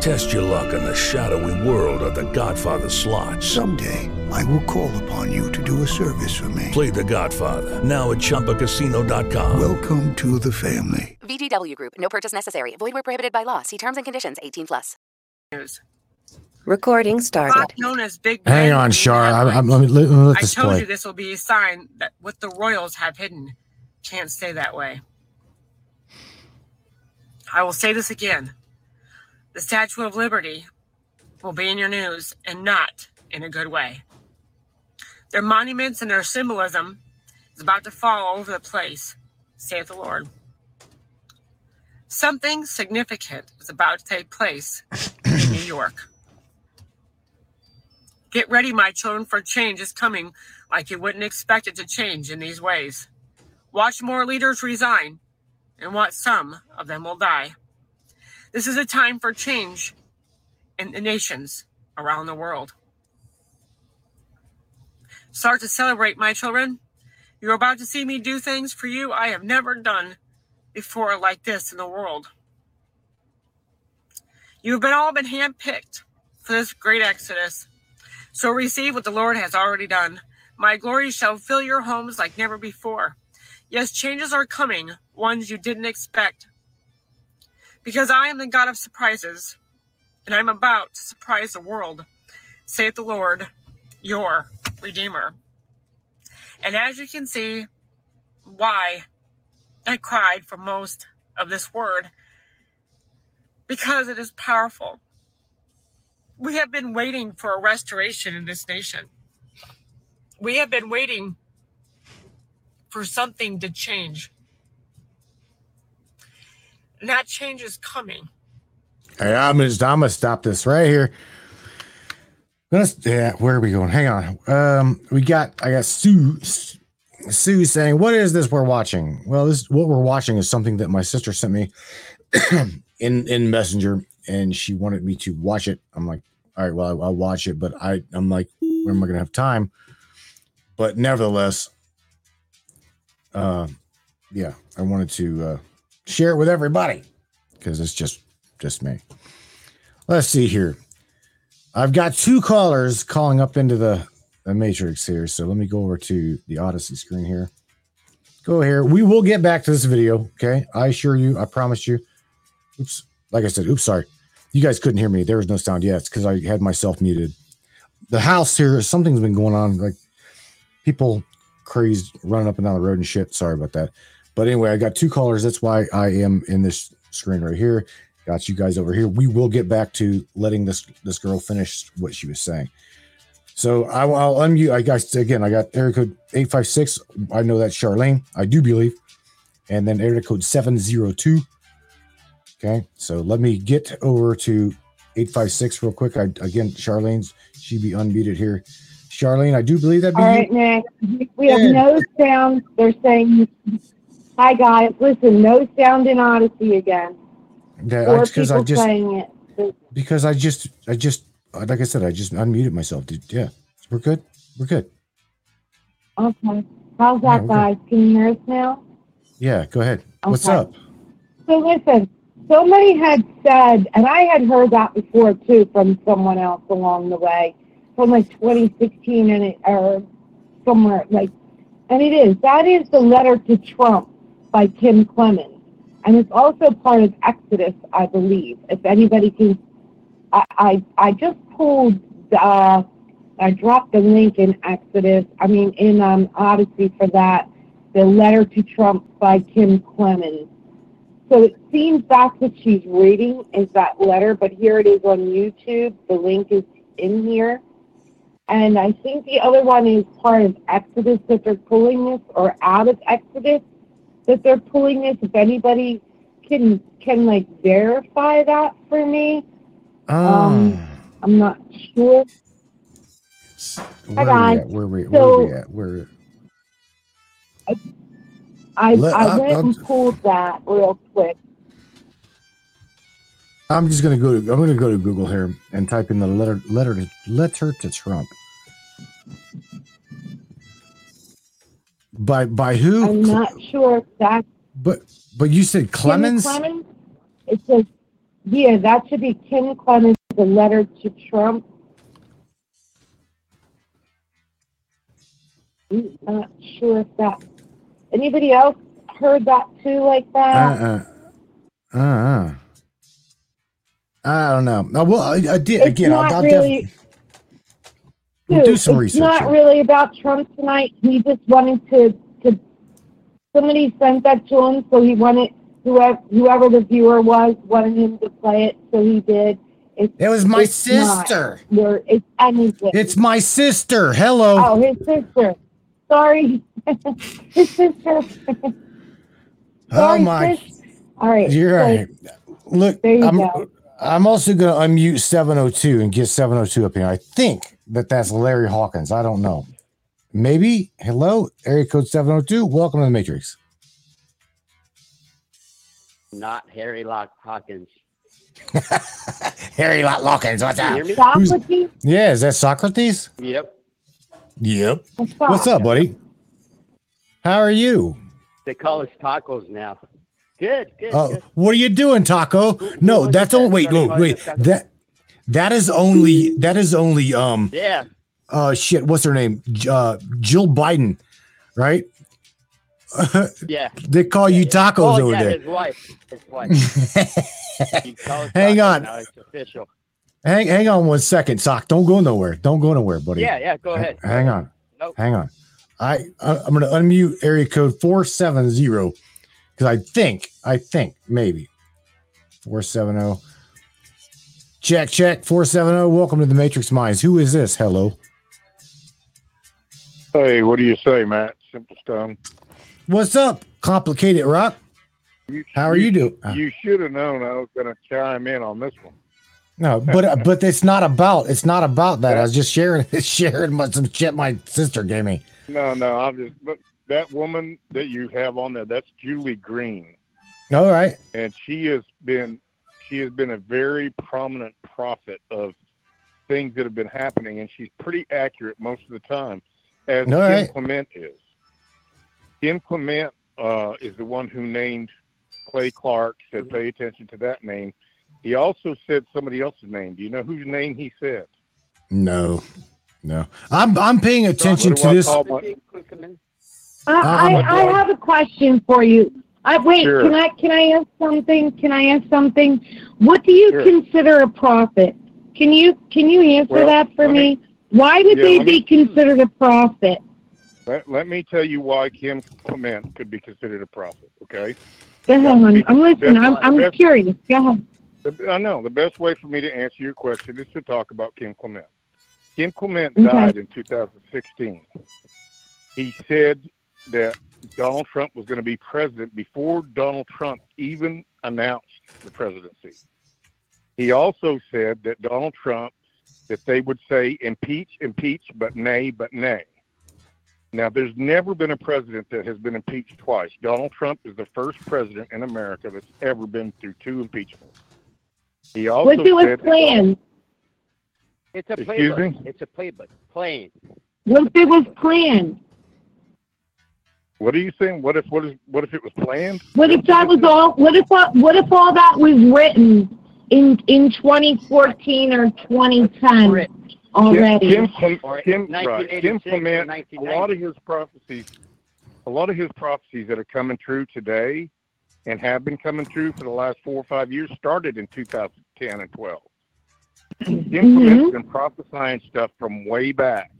Test your luck in the shadowy world of The Godfather slot. Someday, I will call upon you to do a service for me. Play The Godfather now at ChumbaCasino.com. Welcome to the family. VGW Group. No purchase necessary. Void where prohibited by law. See terms and conditions. 18 plus. News. Recording started. Known as Big Hang on, being Shar. I. I'm, let me, let, me let I this told play. you this will be a sign that what the royals have hidden can't stay that way. I will say this again. The Statue of Liberty will be in your news and not in a good way. Their monuments and their symbolism is about to fall all over the place, saith the Lord. Something significant is about to take place in New York. Get ready, my children, for change is coming like you wouldn't expect it to change in these ways. Watch more leaders resign, and watch some of them will die. This is a time for change in the nations around the world. Start to celebrate, my children. You're about to see me do things for you I have never done before like this in the world. You've been all been handpicked for this great exodus. So receive what the Lord has already done. My glory shall fill your homes like never before. Yes, changes are coming, ones you didn't expect. Because I am the God of surprises, and I'm about to surprise the world, saith the Lord, your Redeemer. And as you can see, why I cried for most of this word, because it is powerful. We have been waiting for a restoration in this nation. We have been waiting for something to change. And that change is coming. Hey, I'm gonna, I'm gonna stop this right here. Let's, yeah, where are we going? Hang on. Um, we got I got Sue Sue saying, "What is this we're watching?" Well, this what we're watching is something that my sister sent me in in Messenger, and she wanted me to watch it. I'm like, all right, well, I'll, I'll watch it, but I I'm like, where am I gonna have time? But nevertheless, uh, yeah, I wanted to uh, share it with everybody because it's just just me. Let's see here. I've got two callers calling up into the, the matrix here. So let me go over to the Odysee screen here. Go here. We will get back to this video. Okay. I assure you, I promise you. Oops. Like I said, oops, sorry. You guys couldn't hear me. There was no sound yet. It's because I had myself muted. The house here, something's been going on. Like people crazed running up and down the road and shit. Sorry about that. But anyway, I got two callers. That's why I am in this screen right here. Got you guys over here. We will get back to letting this this girl finish what she was saying. So I, I'll unmute. I guys again. I got area code eight five six. I know that's Charlene. I do believe, and then area code seven zero two. Okay, so let me get over to eight five six real quick. I again, Charlene's she be unmuted here. Charlene, I do believe that. All right, Nick. We have no sound. They're saying, "Hi guys, listen, no sound in Odysee again." Yeah, because I just playing it. Because I just I just like I said I just unmuted myself. Dude. Yeah, we're good. We're good. Okay. How's that, we're guys? Can you hear us now? Yeah, go ahead. What's up? So listen, somebody had said, and I had heard that before too from someone else along the way, from like 2016 and it, or somewhere like, and it is that is the letter to Trump by Kim Clemens, and it's also part of Exodus, I believe. If anybody can, I I, I just pulled. Uh, I dropped the link in Exodus. I mean in um, Odysee for that. The letter to Trump by Kim Clemens. So it seems that's what she's reading is that letter, but here it is on YouTube. The link is in here. And I think the other one is part of Exodus that they're pulling this, or out of Exodus that they're pulling this. If anybody can can like verify that for me, um, I'm not sure. where are we at? Where we at? Where I, Let- I I- went I'm- and pulled that real quick. I'm just gonna go to I'm gonna go to Google here and type in the letter letter to letter to Trump. By by who? I'm not sure if that's But but you said Clemens? Clemens. It says, yeah, that should be Kim Clemens, the letter to Trump. I'm not sure if that. Anybody else heard that too, like that? uh. Uh uh. I don't know. No, well, I, I did It's again. I'll, not I'll really- def- we'll do some it's research. not really about Trump tonight. He just wanted to, to, somebody sent that to him, so he wanted, whoever, whoever the viewer was, wanted him to play it, so he did. It's, It was my it's not sister. it's anything. It's my sister. Hello. Oh, his sister. Sorry. his sister. oh my. sis. All right. You're so- right. Look, There you I'm, go. I'm also going to unmute 702 and get 702 up here. I think that that's Larry Hawkins. I don't know. Maybe. Hello, area code 702. Welcome to the Matrix. not Harry Lock Hawkins. Harry Lock Hawkins, what's Can you hear me? Socrates? Yeah, is that Socrates? Yep. Yep. What's What's up, buddy? How are you? They call us tacos now. Good, good, Uh, good. what are you doing, Taco? Who- who No, that's only wait, no, wait. that? That is only that is only um Yeah. uh shit. What's her name? Uh, Jill Biden, right? Yeah. they call you tacos oh, over yeah, there. his wife. His wife. You call us Hang on. Now. Official. hang hang on one second, Sock. Don't go nowhere. Don't go nowhere, buddy. Yeah, yeah. Go ahead. Hang on. Nope. Hang on. I, I I'm gonna unmute area code four seven zero because I think I think maybe four seven zero. Check check four seven zero. Welcome to the Matrix Minds. Who is this? Hello. Hey, what do you say, Matt? Simple Stone. What's up? Complicated Rock. You, How are you doing? Uh, You should have known I was going to chime in on this one. No, but uh, but it's not about it's not about that. I was just sharing sharing some shit my sister gave me. No, no, I'm just. But that woman that you have on there, that's Julie Green, All right. and she has been she has been a very prominent prophet of things that have been happening, and she's pretty accurate most of the time, as All Kim right. Clement is. Kim Clement uh, is the one who named Clay Clark. Said pay attention to that name. He also said somebody else's name. Do you know whose name he said? No, no. I'm I'm paying attention What to I this. my- I, I, I have a question for you. I, wait, Sure. can I can I ask something? Can I ask something? What do you Sure. consider a prophet? Can you can you answer Well, that for me? me- Why would Yeah, they be me- considered a prophet? Let, let me tell you why Kim Clement could be considered a prophet. Okay, Go ahead, hon. I'm listening. I'm, I'm That's- curious. Go ahead. I know the best way for me to answer your question is to talk about Kim Clement. Kim Clement Okay. died in 2016. He said that Donald Trump was going to be president before Donald Trump even announced the presidency. He also said that Donald Trump, that they would say impeach, impeach, but nay, but nay. Now, there's never been a president that has been impeached twice. Donald Trump is the first president in America that's ever been through two impeachments. He also What it was said that planned? It's a Excuse playbook. me? It's a playbook. Plain. What if it was planned? What are you saying? What if what is what if it was planned? What if that was all? What if all- what if all that was written in in 2014 or 2010 already? Kim, Kim, Or Kim, right. Kim 1986 Clement, a lot of his prophecies, a lot of his prophecies that are coming true today, and have been coming true for the last four or five years, started in 2010 and 12. Kim mm-hmm. Clement's been prophesying stuff from way back.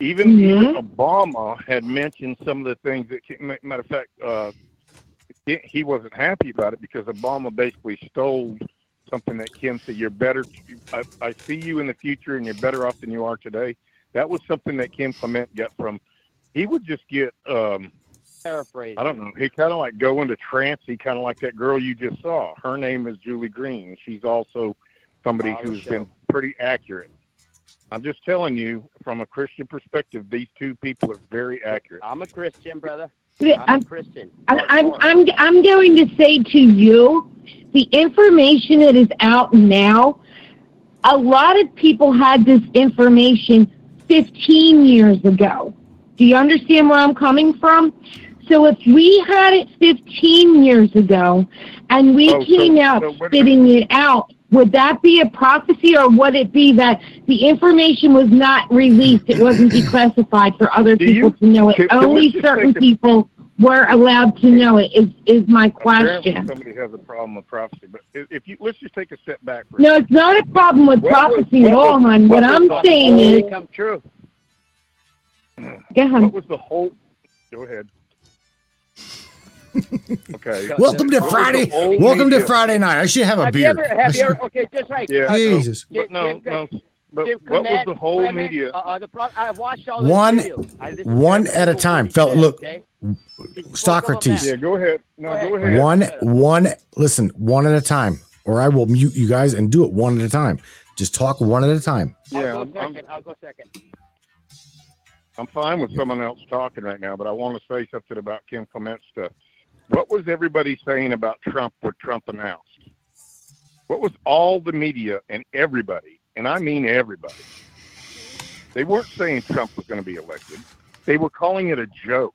Even, even Obama had mentioned some of the things that, Kim- matter of fact, uh, he, he wasn't happy about it because Obama basically stole something that Kim said, "You're better. I, I see you in the future, and you're better off than you are today." That was something that Kim Clement got from. He would just get. Um, Paraphrase. I don't know. He kind of like go into trance. He kind of like that girl you just saw. Her name is Julie Green. She's also somebody who's show. been pretty accurate. I'm just telling you, from a Christian perspective, these two people are very accurate. I'm a Christian, brother. I'm, I'm Kristen. I- I'm, I'm, I'm going to say to you, the information that is out now, a lot of people had this information 15 years ago. Do you understand where I'm coming from? So if we had it 15 years ago and we Oh, so- came out so spitting it out, would that be a prophecy or would it be that the information was not released? It wasn't declassified for other Do people you- to know it. can- can Only certain people were allowed to know it is, is my question. somebody has a problem with prophecy, but if you let's just take a step back. For No, it's not a problem with What was- prophecy at all, hon. What what I'm saying is, Come true. go What was the whole? Go ahead. okay. Welcome to What was the Friday. Welcome to Friday night. I should have a Have you beer. ever, have you ever, okay, just right. Yeah. Jesus. But no, no. But Jim what was the whole Clement, media? Uh, uh, the pro- I watched all the One- videos. I one at a time. Felt- look, okay? Socrates. Yeah, go ahead. No, Go go ahead. ahead. One, one, listen, one at a time, or I will mute you guys and do it one at a time. Just talk one at a time. Yeah, I'll I'm, go I'm, second. I'll go second. I'm fine with someone else talking right now, but I want to say something about Kim Clement stuff. What was everybody saying about Trump when Trump announced? What was all the media and everybody, and I mean everybody, they weren't saying Trump was going to be elected. They were calling it a joke.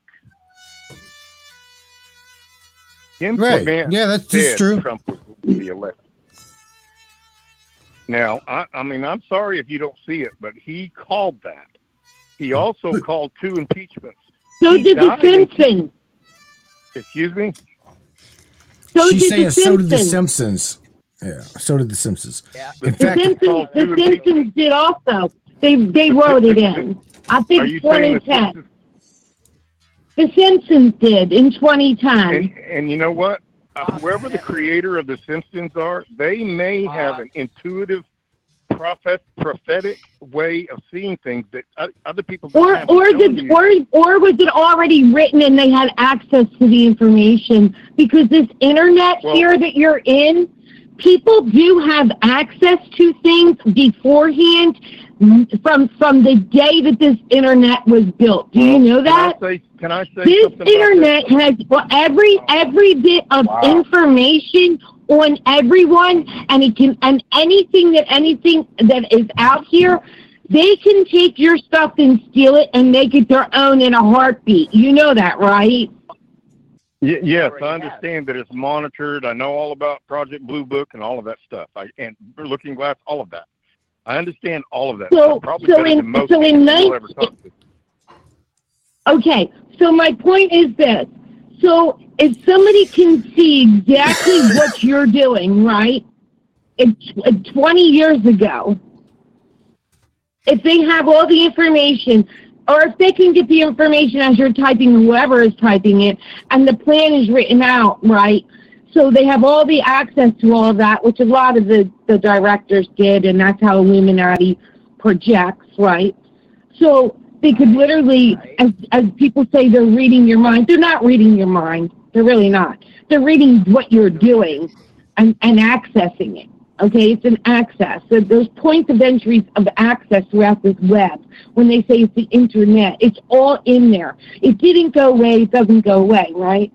Kim Right. Clement Yeah, that's, said that's true. Trump was going to be elected. Now, I, I mean, I'm sorry if you don't see it, but he called that. He also called two impeachments. So he did the died Simpsons. Excuse me. So She's did saying the so did the Simpsons. Simpsons. Yeah, so did the Simpsons. Yeah. In The fact, Simpsons, the two impeachments. Simpsons did also. They they wrote it in. I think you saying the 2010. Simpsons? The Simpsons did in 2010. And, and you know what? Uh, whoever the creator of the Simpsons are, they may have an intuitive, prophet, prophetic way of seeing things that other people Or or did you. or or was it already written and they had access to the information? Because this internet Well- here that you're in, people do have access to things beforehand from from the day that this internet was built. Do you know that? Can I say, can I say This internet has well, every every bit of Wow. information on everyone, and it can and anything that anything that is out here, they can take your stuff and steal it and make it their own in a heartbeat. You know that, right? Y- yes, I understand that it's monitored. I know all about Project Blue Book and all of that stuff. I, and Looking Glass, all of that. I understand all of that. So- so in- so in people nine- ever. Okay, so my point is this. So if somebody can see exactly what you're doing, right? Uh, 20 years ago. If they have all the information, or if they can get the information as you're typing, whoever is typing it, and the plan is written out, right? So they have all the access to all of that, which a lot of the, the directors did, and that's how Illuminati projects, right? So they could literally, as, as people say, they're reading your mind. They're not reading your mind. They're really not. They're reading what you're doing and, and accessing it. Okay, it's an access. So there's points of entries of access throughout this web. When they say it's the internet, it's all in there. It didn't go away. It doesn't go away, right?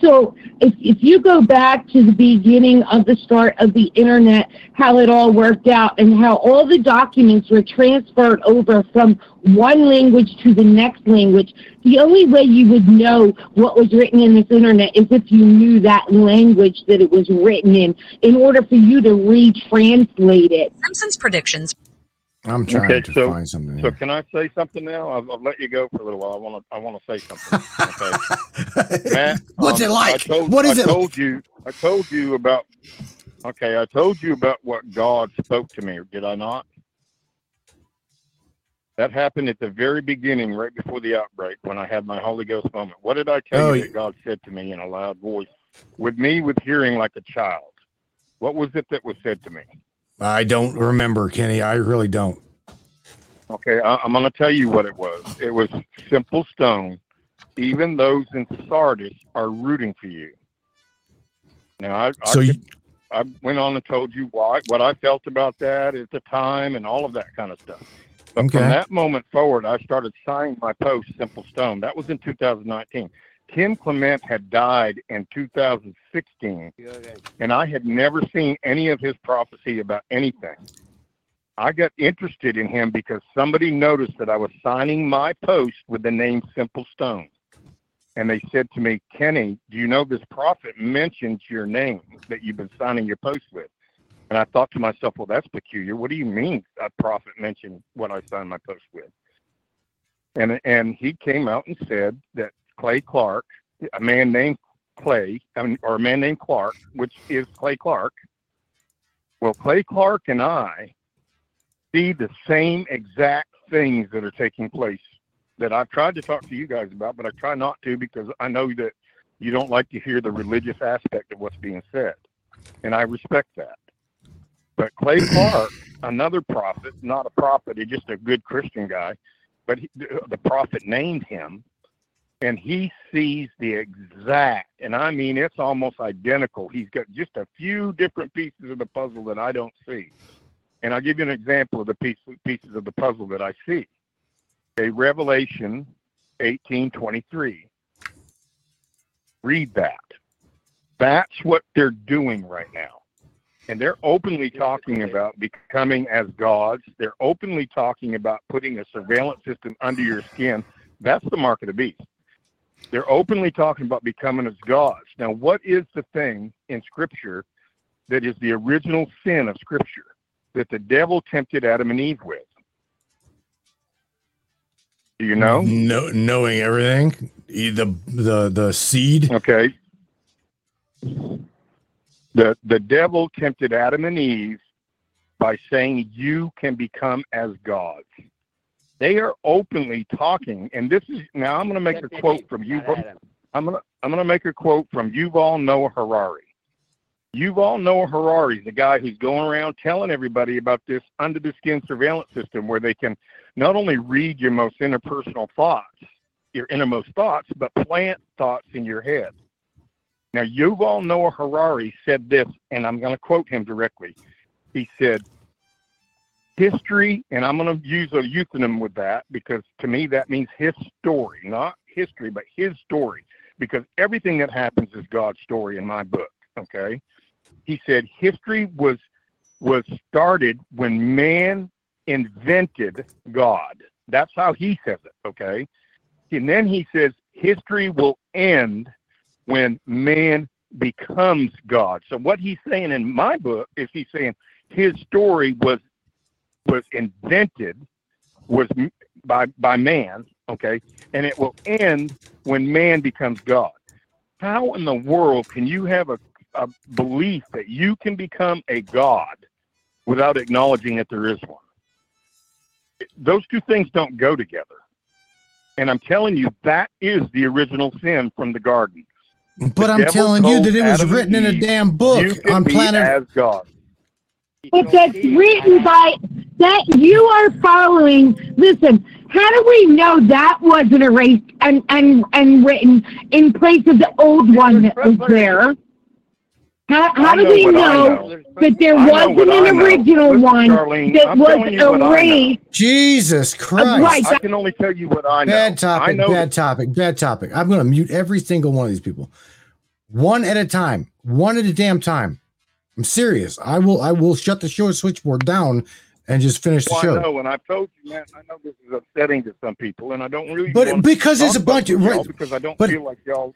So if, if you go back to the beginning of the start of the internet, how it all worked out and how all the documents were transferred over from one language to the next language, the only way you would know what was written in this internet is if you knew that language that it was written in, in order for you to retranslate it. Simpsons predictions. I'm trying Okay, to so- find something. So Here. can I say something now? I'll, I'll let you go for a little while. I want to. I want to say something. Okay, Matt. What's um, it like? Told, What is I it? told you. I told you about. Okay, I told you about what God spoke to me. Did I not? That happened at the very beginning, right before the outbreak, when I had my Holy Ghost moment. What did I tell Oh, you that God said to me in a loud voice, with me with hearing like a child? What was it that was said to me? I don't remember, Kenny. I really don't. Okay, I, I'm going to tell you what it was. It was simple stone. Even those in Sardis are rooting for you. Now, I, I, So you, I went on and told you why, what I felt about that at the time and all of that kind of stuff. Okay. from that moment forward, I started signing my post Simple Stone. That was in 2019. Kim Clement had died in 2016, and I had never seen any of his prophecy about anything. I got interested in him because somebody noticed that I was signing my post with the name Simple Stone. And they said to me, Kenny, do you know this prophet mentions your name that you've been signing your post with? And I thought to myself, well, that's peculiar. What do you mean a prophet mentioned what I signed my post with? And and he came out and said that Clay Clark, a man named Clay, or a man named Clark, which is Clay Clark. Well, Clay Clark and I see the same exact things that are taking place that I've tried to talk to you guys about, but I try not to because I know that you don't like to hear the religious aspect of what's being said. And I respect that. But Clay Clark, another prophet, not a prophet, he's just a good Christian guy, but he, the prophet named him, and he sees the exact, and I mean it's almost identical. He's got just a few different pieces of the puzzle that I don't see. And I'll give you an example of the piece, pieces of the puzzle that I see. A Revelation 18:23. Read that. That's what they're doing right now. And they're openly talking about becoming as gods. They're openly talking about putting a surveillance system under your skin. That's the mark of the beast. They're openly talking about becoming as gods. Now, what is the thing in Scripture that is the original sin of Scripture that the devil tempted Adam and Eve with? Do you know? No, knowing everything, the the the seed. Okay. The the devil tempted Adam and Eve by saying you can become as gods. They are openly talking, and this is now I'm going to make a quote from you. I'm going to I'm going to make a quote from Yuval Noah Harari. Yuval Noah Harari is the guy who's going around telling everybody about this under the skin surveillance system where they can not only read your most interpersonal thoughts, your innermost thoughts, but plant thoughts in your head. Now, Yuval Noah Harari said this, and I'm going to quote him directly. He said, History, and I'm going to use a euphemism with that because to me that means his story, not history, but his story, because everything that happens is God's story in my book. Okay. He said history was was started when man invented God. That's how he says it. Okay. And then he says history will end when man becomes God. So what he's saying in my book is he's saying his story was was invented was by by man, okay, and it will end when man becomes God. How in the world can you have a, a belief that you can become a God without acknowledging that there is one? Those two things don't go together. And I'm telling you, that is the original sin from the garden. But I'm telling you that it was Adam written in a damn book on planet. as God. But that's written by that you are following. Listen, how do we know that wasn't erased and and and written in place of the old one that was there? How how do we know know. that there I wasn't an original Listen, one Darlene, that I'm was telling you what I know. erased? Jesus Christ! right. I can only tell you what I know. Bad I topic. know Bad topic. Bad topic. I'm going to mute every single one of these people, one at a time, one at a damn time. I'm serious. I will. I will shut the show switchboard down and just finish the Well, I know, and I've told you, man. I know this is upsetting to some people, and I don't really. But wanna because talk it's a about bunch it of- with y'all right, because I don't but- feel like y'all.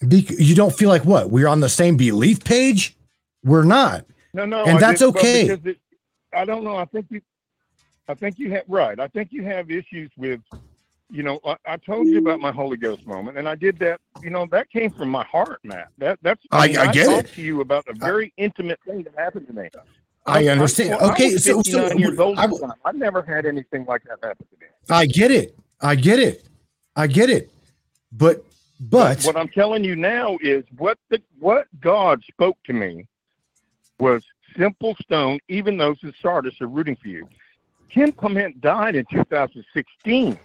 Bec- you don't feel like what? We're on the same belief page. We're not. No, no, And I that's okay. It, I don't know. I think you. I think you have right. I think you have issues with. You know, I, I told you about my Holy Ghost moment, and I did that. You know, that came from my heart, Matt. That that's. I- mean, I get talked it. to you about a very intimate thing that happened to me. I understand. I Okay, so- so 59 years old I- at the time. I've never had anything like that happen to me. I get it. I get it. I get it. But but what I'm telling you now is what the what God spoke to me was simple stone. Even those in Sardis are rooting for you. Kim Clement died in 2016.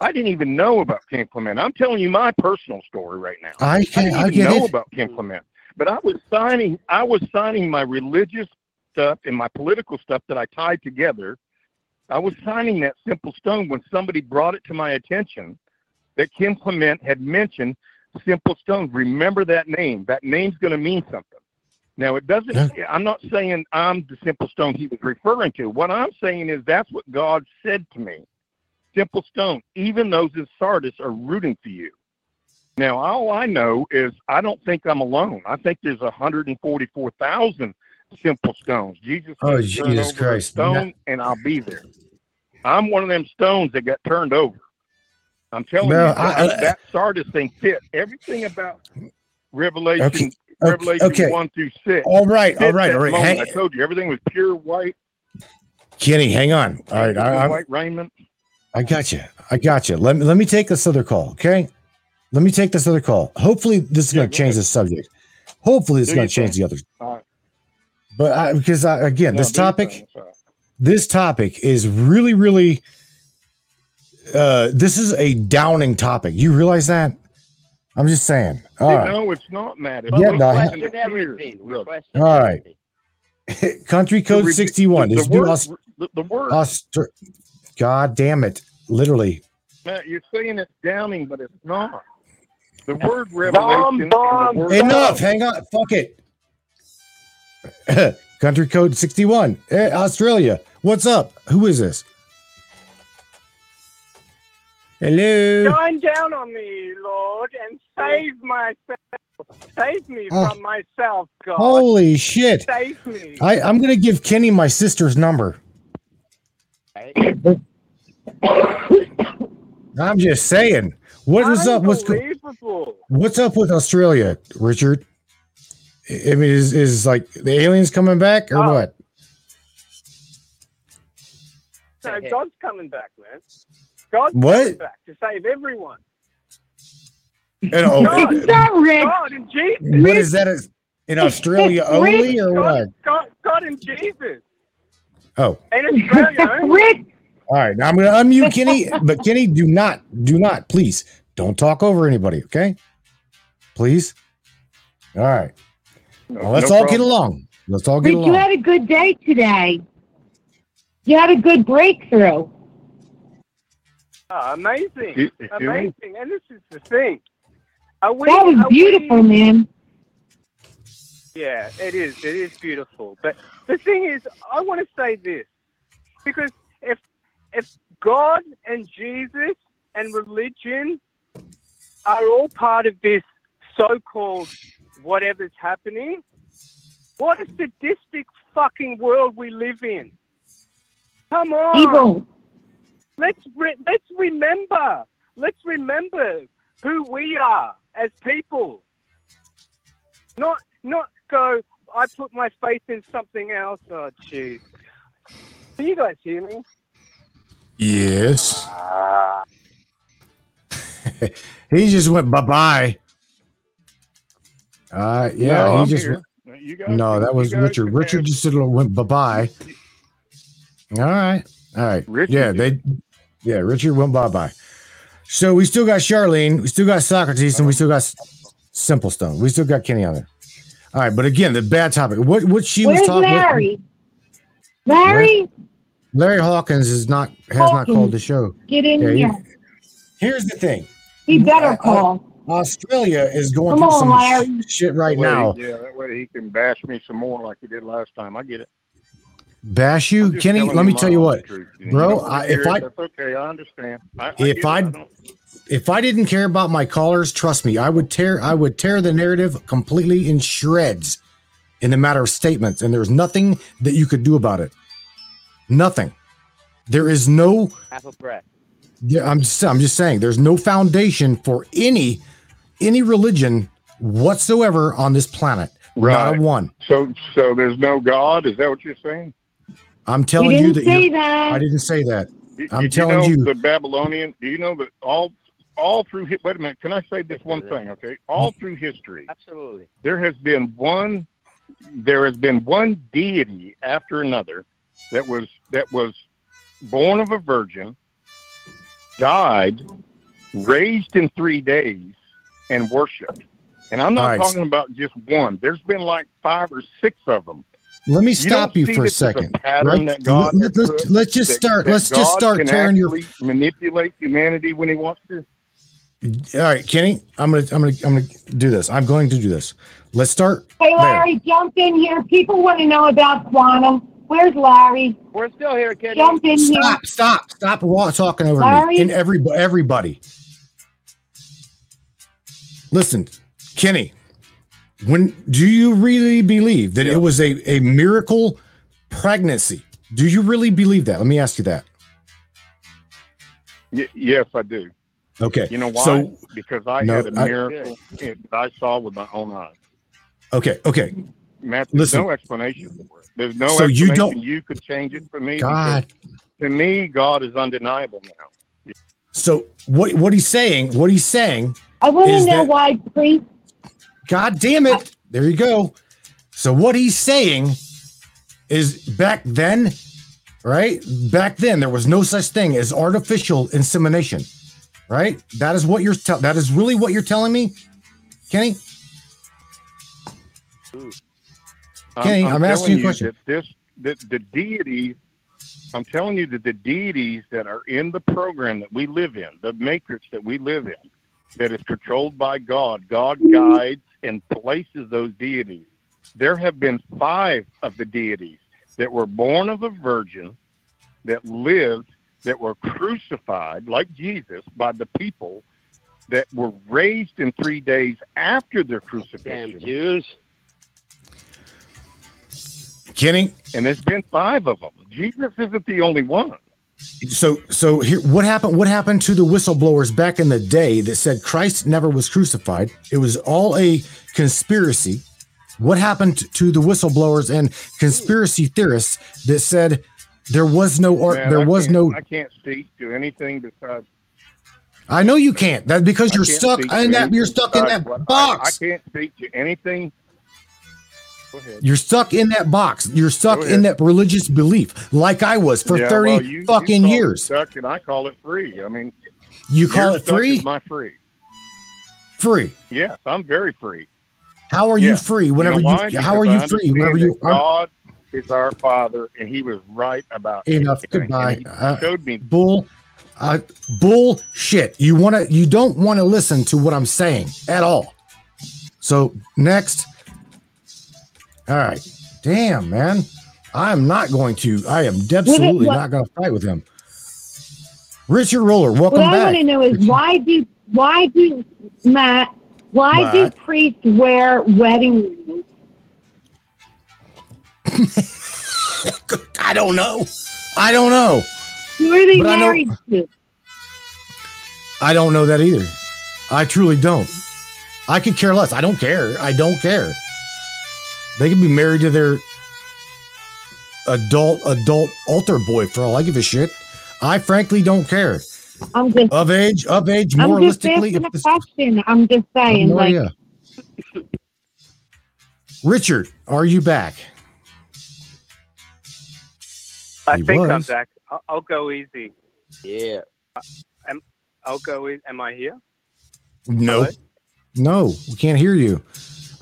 I didn't even know about Kim Clement. I'm telling you my personal story right now. I I can didn't I even get know it. about Kim Clement, but I was signing. I was signing my religious stuff and my political stuff that I tied together. I was signing that simple stone when somebody brought it to my attention that Kim Clement had mentioned simple stones. Remember that name. That name's going to mean something. Now, it doesn't, I'm not saying I'm the simple stone he was referring to. What I'm saying is that's what God said to me. Simple stone, even those in Sardis are rooting for you. Now, all I know is I don't think I'm alone. I think there's 144,000 simple stones. Jesus Oh, Jesus Christ. stone, and I'll be there. I'm one of them stones that got turned over. I'm telling No, you, I- that, I- that Sardis thing fit everything about Revelation, Okay, Revelation okay. one through six. All right, all right, all right. Hang, I told you everything was pure white. Kenny, hang on. All right, I, white raiment. I got you. I got you. Let me let me take this other call. Okay, let me take this other call. Hopefully, this is Yeah, going to change the subject. Hopefully, it's going to change the other. Right. But I, because I, again, No, this topic, thing. It's all right. this topic is really, really. Uh, this is a downing topic. You realize that? I'm just saying. All right. No, it's not, Matt. It's Yeah, no, I- in question everything. tears. We Look, question All right. everything. Country code rede- 61 the, the new word, Aust- the, the word Aust- God damn it. Literally. Matt, you're saying it's downing, but it's not. The word revelation and bomb, the word Enough. Hang on. Fuck it. Country code 61. Eh, Australia. What's up? Who is this? Hello. Shine down on me, Lord, and save myself. Save me Oh. from myself, God. Holy shit. Save me. I, I'm going to give Kenny my sister's number. I'm just saying. What is up? What's What's up with Australia, Richard? I I mean, is is like the aliens coming back or Oh. what? So God's coming back, man. God's What? coming back to save everyone. And, oh, God, It's not Rick. God and Jesus. what is that? Is in Australia only or God, what? God, God and Jesus. Oh, And Australia only. Rick, all right. Now I'm going to unmute Kenny, but Kenny, do not, do not, please, don't talk over anybody. Okay, please. All right. No, Well, let's no all get along. Let's all get Rick, you along. had a good day today. You had a good breakthrough. Oh, amazing. You- you feel me? amazing. And this is the thing. Are we, That was are we- beautiful, man. Yeah, it is. It is beautiful. But the thing is, I want to say this because if if God and Jesus and religion are all part of this so-called whatever's happening, what a sadistic fucking world we live in. Come on, Evil. Let's re- let's remember. Let's remember who we are as people. Not not go. I put my faith in something else. Oh, jeez. Can you guys hear me? Yes. he just went bye bye. Uh, yeah, No, he just guys no, that was Richard. Richard just sort of went bye bye. All right, all right. Richard yeah, they, yeah, Richard went bye bye. So we still got Charlene, we still got Socrates, and we still got S- Simple Stone. We still got Kenny on there. All right, but again, the bad topic. What what she was Where's talking. what- Larry? Larry, Larry Hawkins is not has not called the show. get in Yeah, here. he- Here's the thing. He better uh, call. Australia is going Come through on, some Larry. shit right That way- now. Yeah, that way he can bash me some more like he did last time. I get it. Bash you, Kenny. Let me tell you what, truth. Bro. don't I, if I that's okay. I understand. I, I If get it. I- if I didn't care about my callers, trust me, I would tear I would tear the narrative completely in shreds in the matter of statements, and there's nothing that you could do about it. Nothing. There is no. Half a breath. Yeah, I'm just I'm just saying there's no foundation for any any religion whatsoever on this planet. Right. Not Right. a one. So, so there's no God. Is that what you're saying? I'm telling you didn't that say you're- that. I didn't say that. Did- I'm did telling you, you- know the Babylonian. Do you know that all all through hi- wait a minute? Can I say this one thing? Okay, all through history, Absolutely. there has been one there has been one deity after another that was that was born of a virgin, died, raised in three days, and worshipped. And I'm not All right. talking about just one. There's been like five or six of them. Let me stop don't you for a second. pattern right? that let, let's, let's just start. that Let's just start tearing your manipulate humanity when He wants to. All right, Kenny, I'm gonna I'm gonna I'm gonna do this. I'm going to do this. Let's start. Hey, there. Larry, jump in here. People want to know about quantum. Where's Larry? We're still here, Kenny. Jump in here. Stop! Stop! Stop! talking over Larry? me and every everybody. Listen, Kenny. When do you really believe that it was a a miracle pregnancy? Do you really believe that? Let me ask you that. Y- yes, I do. Okay. You know why? So because I No, had a I- miracle that I saw with my own eyes. okay, okay. Matt, there's Listen. no explanation for it. There's no So you don't- you could change it for me. God. To me, God is undeniable now. So what what he's saying? What he's saying? I want to know that- why priest. God damn it! There you go. So what he's saying is back then, right? Back then there was no such thing as artificial insemination, right? That is what you're tell. That is really what you're telling me, Kenny. Kenny, I'm asking you a question. This, that the deities, I'm telling you that the deities that are in the program that we live in, the matrix that we live in, that is controlled by God, God guides and places those deities. There have been five of the deities that were born of a virgin, that lived, that were crucified like Jesus by the people that were raised in three days after their crucifixion. Damn Jews. Kenny, And there's been five of them. Jesus isn't the only one. So so here what happened what happened to the whistleblowers back in the day that said Christ never was crucified? It was all a conspiracy. What happened to the whistleblowers and conspiracy theorists that said there was no art Man, there I was no I can't speak to anything besides. I know you can't. That's because I you're stuck in that you're stuck in that what- I- box. I, can't speak to anything. You're stuck in that box. You're stuck in that religious belief, like I was for Yeah, 30 well, you- you fucking it years. Stuck, and I call it free. I mean, You call it free? My free. Free. Yes, I'm very free. How are you free whenever you, you, know why? how are you free whenever you are God is our Father, and He was right about enough everything. goodbye. Uh, showed me bull uh, bullshit. You want to you don't want to listen to what I'm saying at all. So next. All right. Damn, man. I'm not going to I am absolutely what- not going to fight with him. Richard Roller, welcome What I back. want to know is why do why do Matt why do priests wear wedding rings? I don't know. I don't know. Who are they But I married to? I don't know that either. I truly don't. I could care less. I don't care. I don't care. They could be married to their adult adult altar boy for all I give a shit. I frankly don't care. I'm just Of age, of age, I'm just moralistically. asking if a question. I'm just saying, no like idea. Richard, are you back? I He think I'm back. I'll, I'll go easy. Yeah. I, I'll go. E- am I here? No. Hello? No, we can't hear you.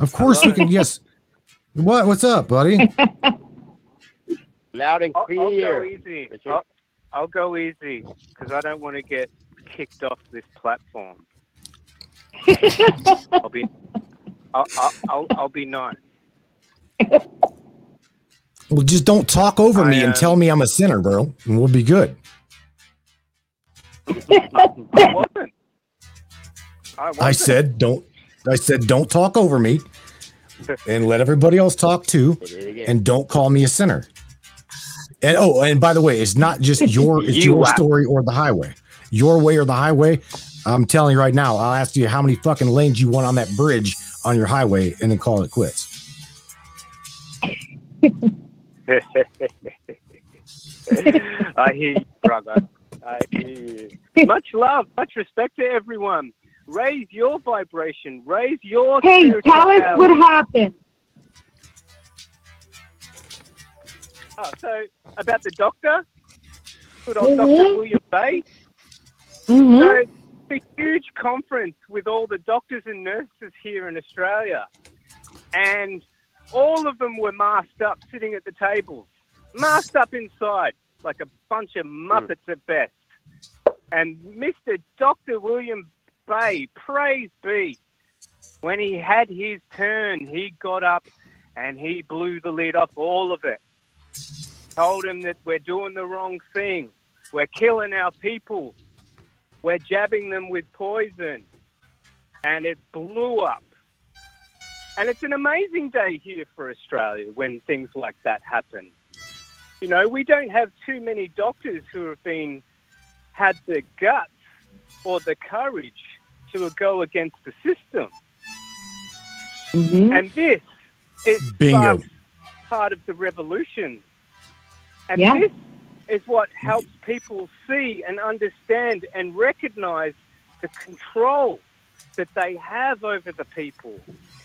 Of course we can. Yes. What? What's up, buddy? Loud and I'll, I'll go clear. easy. Richard. I'll, I'll go easy because I don't want to get kicked off this platform. I'll be. I'll, I'll, I'll, I'll be nice. Well, just don't talk over me and uh, tell me I'm a sinner, bro, and we'll be good. I wasn't. I, wasn't. I said don't. I said don't talk over me, and let everybody else talk too, Did it again. and don't call me a sinner. And oh, and by the way, it's not just your it's You your story or the highway, your way or the highway. I'm telling you right now. I'll ask you how many fucking lanes you want on that bridge on your highway, and then call it quits. I hear you, brother. I hear you. Much love, much respect to everyone. Raise your vibration. Raise your. Hey, tell us power. what happened. Oh, so about the doctor, good old Mhm. Doctor William Bay. hmm So it's a huge conference with all the doctors and nurses here in Australia, and all of them were masked up, sitting at the tables, masked up inside like a bunch of muppets at best. And Mr. Doctor William Bay, praise be. When he had his turn, he got up and he blew the lid off all of it. Told him that we're doing the wrong thing. We're killing our people. We're jabbing them with poison. And it blew up. And it's an amazing day here for Australia when things like that happen. You know, we don't have too many doctors who have been had the guts or the courage to go against the system. Mm-hmm. And this is Bingo. part, part of the revolution. And Yeah. this is what helps people see and understand and recognize the control that they have over the people.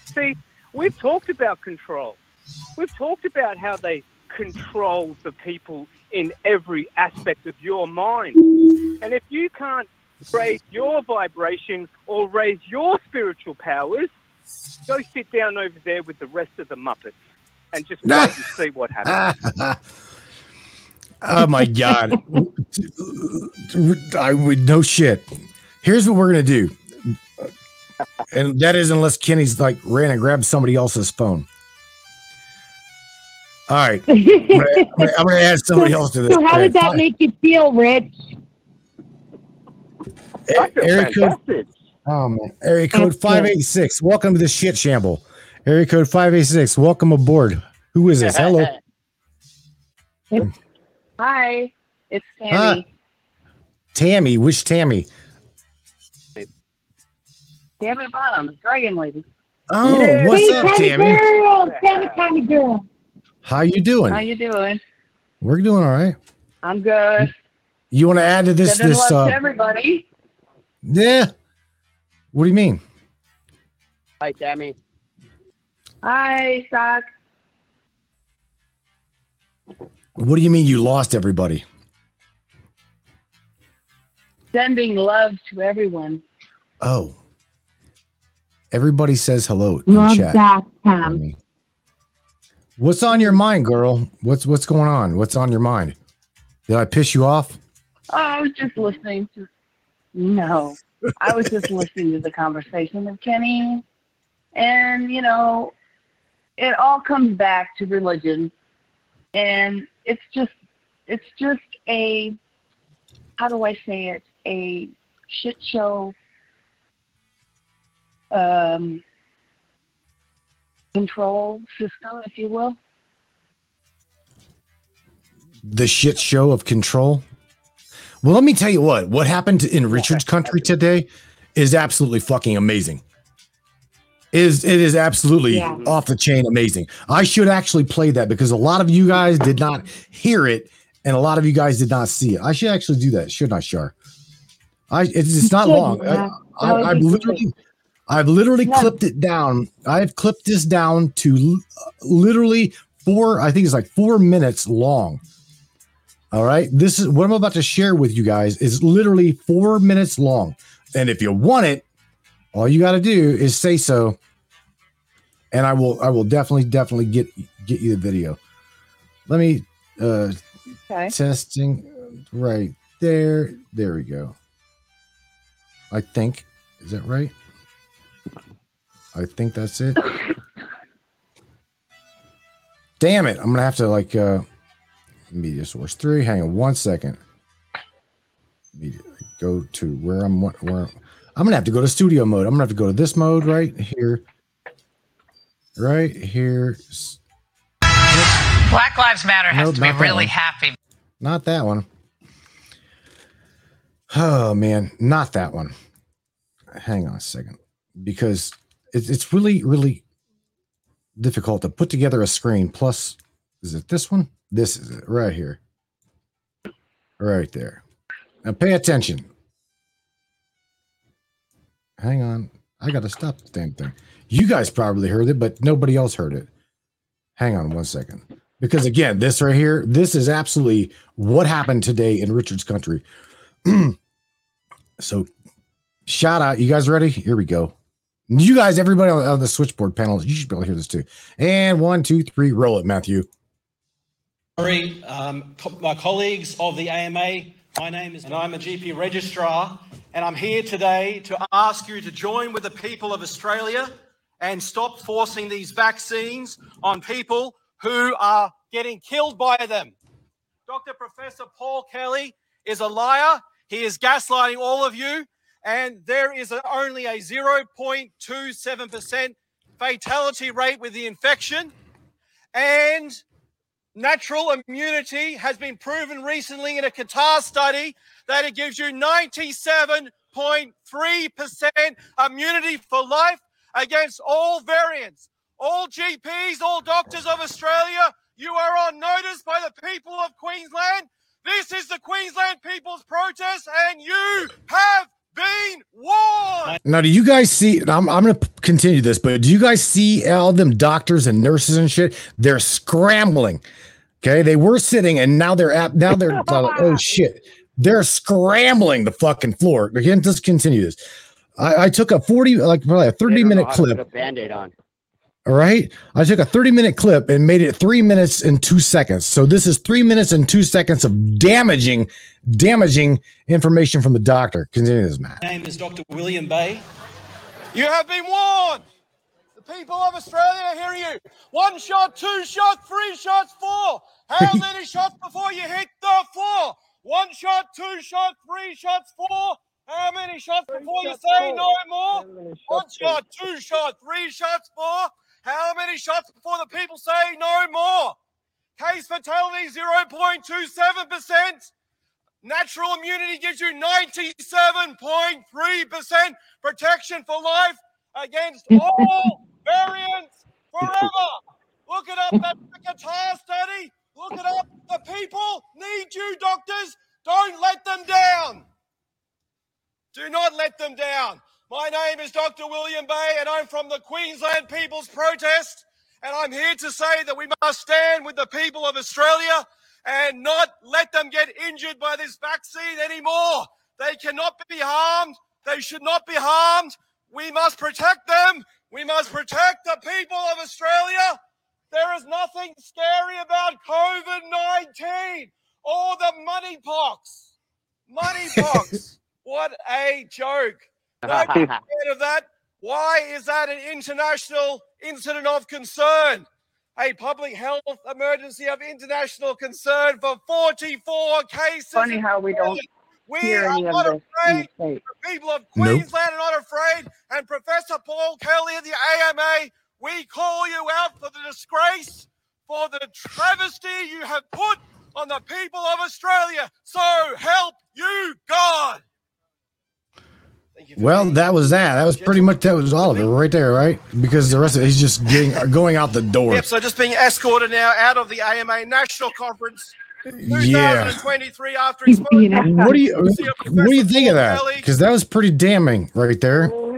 See, we've talked about control. We've talked about how they control the people in every aspect of your mind. And if you can't raise your vibration or raise your spiritual powers, go sit down over there with the rest of the Muppets and just wait and see what happens. oh my god i would no shit here's what we're gonna do and that is unless kenny's like ran and grabbed somebody else's phone all right i'm gonna, I'm gonna add somebody else to this So how did that Fine. make you feel, Rich? I area code oh man. Area code 586 welcome to the shit shamble. Area code 586 welcome aboard. Who is this? Hello. Hi, it's Hi. Tammy. tammy. Which tammy Tammy Bottom, Dragon Lady. oh Yeah. what's hey, up Tammy tammy? Girl, Tammy, Tammy girl. how you doing? How you doing? we're doing all right. I'm good. you want to add to this Sending this love uh to everybody. Yeah what do you mean Hi, Tammy. Hi, Sock. What do you mean you lost everybody? Sending love to everyone. Oh. Everybody says hello in Love chat. that, Tam. What's on your mind, girl? What's what's going on? What's on your mind? Did I piss you off? Oh, I was just listening to. No, I was just listening to the conversation of Kenny, and you know, it all comes back to religion, and it's just, it's just a, how do I say it? A shit show. Um, control system, if you will. The shit show of control. Well, let me tell you what. What happened in Richard's country today is absolutely fucking amazing. Is it is absolutely Yeah. off the chain amazing. I should actually play that because a lot of you guys did not hear it and a lot of you guys did not see it. I should actually do that, shouldn't I, Shar? I it's, it's not long. I. I, I've literally I've literally Yeah. clipped it down. I've clipped this down to l- literally four, I think it's like four minutes long. All right. This is what I'm about to share with you guys is literally four minutes long. And if you want it, all you got to do is say so. And I will, I will definitely, definitely get get you the video. Let me uh Okay. testing right there. There we go. I think. Is that right? I think that's it. Damn it. I'm gonna have to like uh media source three. Hang on one second. Media, go to where I'm where I'm gonna have to go to studio mode. I'm gonna have to go to this mode right here. Right here. Black Lives Matter has Nope, to be really one. happy. Not that one. Oh man, not that one. Hang on a second, because it's it's really really difficult to put together a screen. Plus, is it this one? This is it right here, right there. Now pay attention. Hang on, I got to stop the damn thing. You guys probably heard it, but nobody else heard it. Hang on one second. Because again, this right here, this is absolutely what happened today in Richard's country. so, shout out. You guys ready? Here we go. You guys, everybody on, the switchboard panel, you should be able to hear this too. And one, two, three, roll it, Matthew. Um, co- my colleagues of the AMA, my name is, and I'm a GP registrar And I'm here today to ask you to join with the people of Australia and stop forcing these vaccines on people who are getting killed by them. Dr. Professor Paul Kelly is a liar. He is gaslighting all of you. And there is a, only a 0.27% fatality rate with the infection. And natural immunity has been proven recently in a Qatar study that it gives you 97.3% immunity for life against all variants. All GPs, all doctors of Australia, you are on notice by the people of Queensland. This is the Queensland People's Protest, and you have been warned. Now, do you guys see? I'm, I'm going to continue this, but do you guys see all them doctors and nurses and shit? They're scrambling. Okay, they were sitting, and now they're at now they're like, oh shit, they're scrambling the fucking floor. Again, just continue this. I, I took a 40, like probably a 30 minute clip. Put a band-aid on. All right. I took a 30 minute clip and made it three minutes and two seconds. So this is three minutes and two seconds of damaging, damaging information from the doctor. Continue this, Matt. My name is Dr. William Bay. You have been warned. The people of Australia are hearing you. One shot, two shots, three shots, four. How many shots before you hit the floor? One shot, two shots, three shots, four. How many shots before you say no more? One shot, two shots, three shots, four. How many shots before the people say no more? Case fatality 0.27%. Natural immunity gives you 97.3% protection for life against all variants forever. Look it up. That's the Qatar study. Look it up. The people need you, doctors. Don't let them down. Do not let them down. My name is Dr. William Bay, and I'm from the Queensland People's Protest. And I'm here to say that we must stand with the people of Australia and not let them get injured by this vaccine anymore. They cannot be harmed. They should not be harmed. We must protect them. We must protect the people of Australia. There is nothing scary about COVID 19 or the money pox. Money pox. what a joke. Don't be scared of that. Why is that an international incident of concern? A public health emergency of international concern for 44 cases. Funny how we don't We hear are any of not afraid. the people of Nope. Queensland are not afraid. And Professor Paul Kelly of the AMA, we call you out for the disgrace, for the travesty you have put on the people of Australia. So help you God. Well, that was that. That was pretty much that was all of it right there, right? Because the rest of it, he's just getting going out the door. Yep, so just being escorted now out of the AMA National Conference Yeah. 2023 after he spoke. What do you what do you think of that? Because that was pretty damning right there. Oh.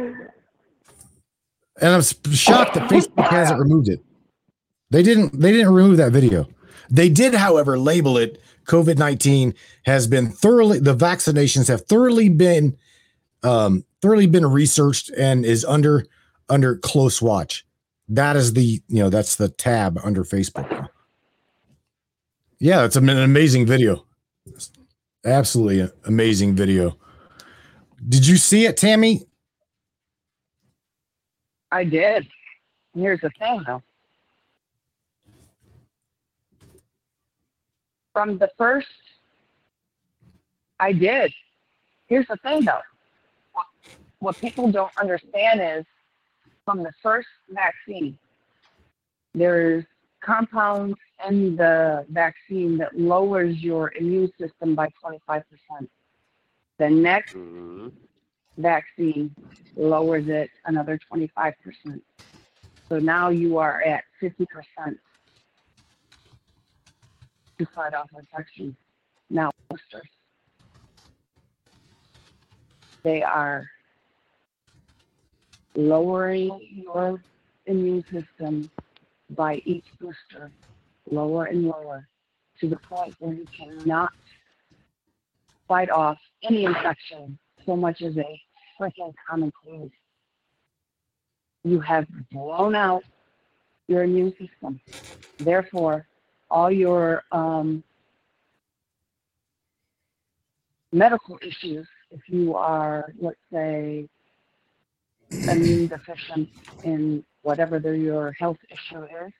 And I'm shocked that Facebook hasn't removed it. They didn't. They didn't remove that video. They did, however, label it COVID nineteen has been thoroughly. The vaccinations have thoroughly been, um, thoroughly been researched and is under under close watch. That is the you know that's the tab under Facebook. Yeah, it's an amazing video. Absolutely amazing video. Did you see it, Tammy? I did. Here's the thing, though. From the first, I did. Here's the thing, though. What, what people don't understand is from the first vaccine, there's compounds in the vaccine that lowers your immune system by 25%. The next mm-hmm. Vaccine lowers it another 25%. So now you are at 50% to fight off infection. Now, boosters. They are lowering your immune system by each booster, lower and lower, to the point where you cannot fight off any infection so much as a freaking common cold. You have blown out your immune system. Therefore, all your um, medical issues if you are, let's say, immune deficient in whatever the, your health issue is,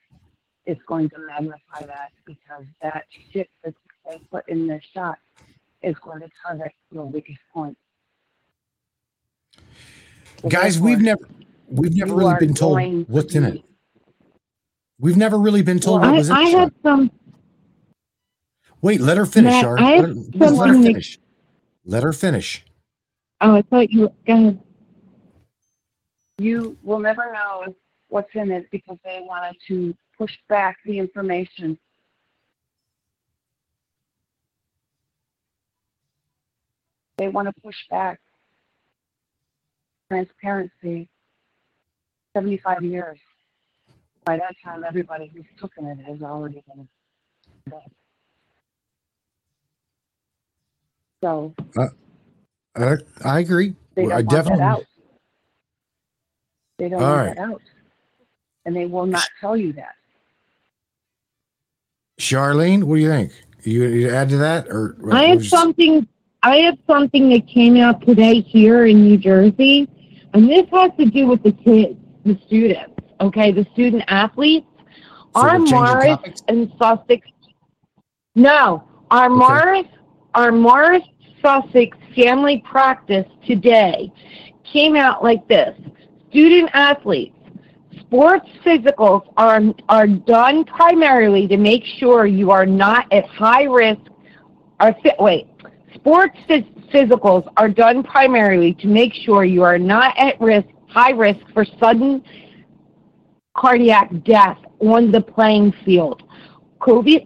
it's going to magnify that because that shit that they put in the shot is going to target your weakest point. So Guys, we've never we've never really been told going to what's in it. We've never really been told I, what was in I the have shot. some. Wait, let her finish, Matt, I Let have her, let her something that- finish. Let her finish. Oh, I thought you. Go ahead. you will never know what's in it because they wanted to push back the information. They want to push back transparency 75 years. By that time, everybody who's taken it has already been dead. So I, I agree. they don't I want definitely. that out. They don't All want right. that out. And they will not tell you that. Charlene, what do you think? You, you add to that, or I have was- something. I have something that came out today here in New Jersey, and this has to do with the kids, the students. Okay, the student athletes. So our Morris topics? and Sussex. No, our Morris, our Morris Sussex family practice today came out like this: student athletes. Sports physicals are are done primarily to make sure you are not at high risk. Or wait, sports physicals are done primarily to make sure you are not at risk, high risk for sudden cardiac death on the playing field. COVID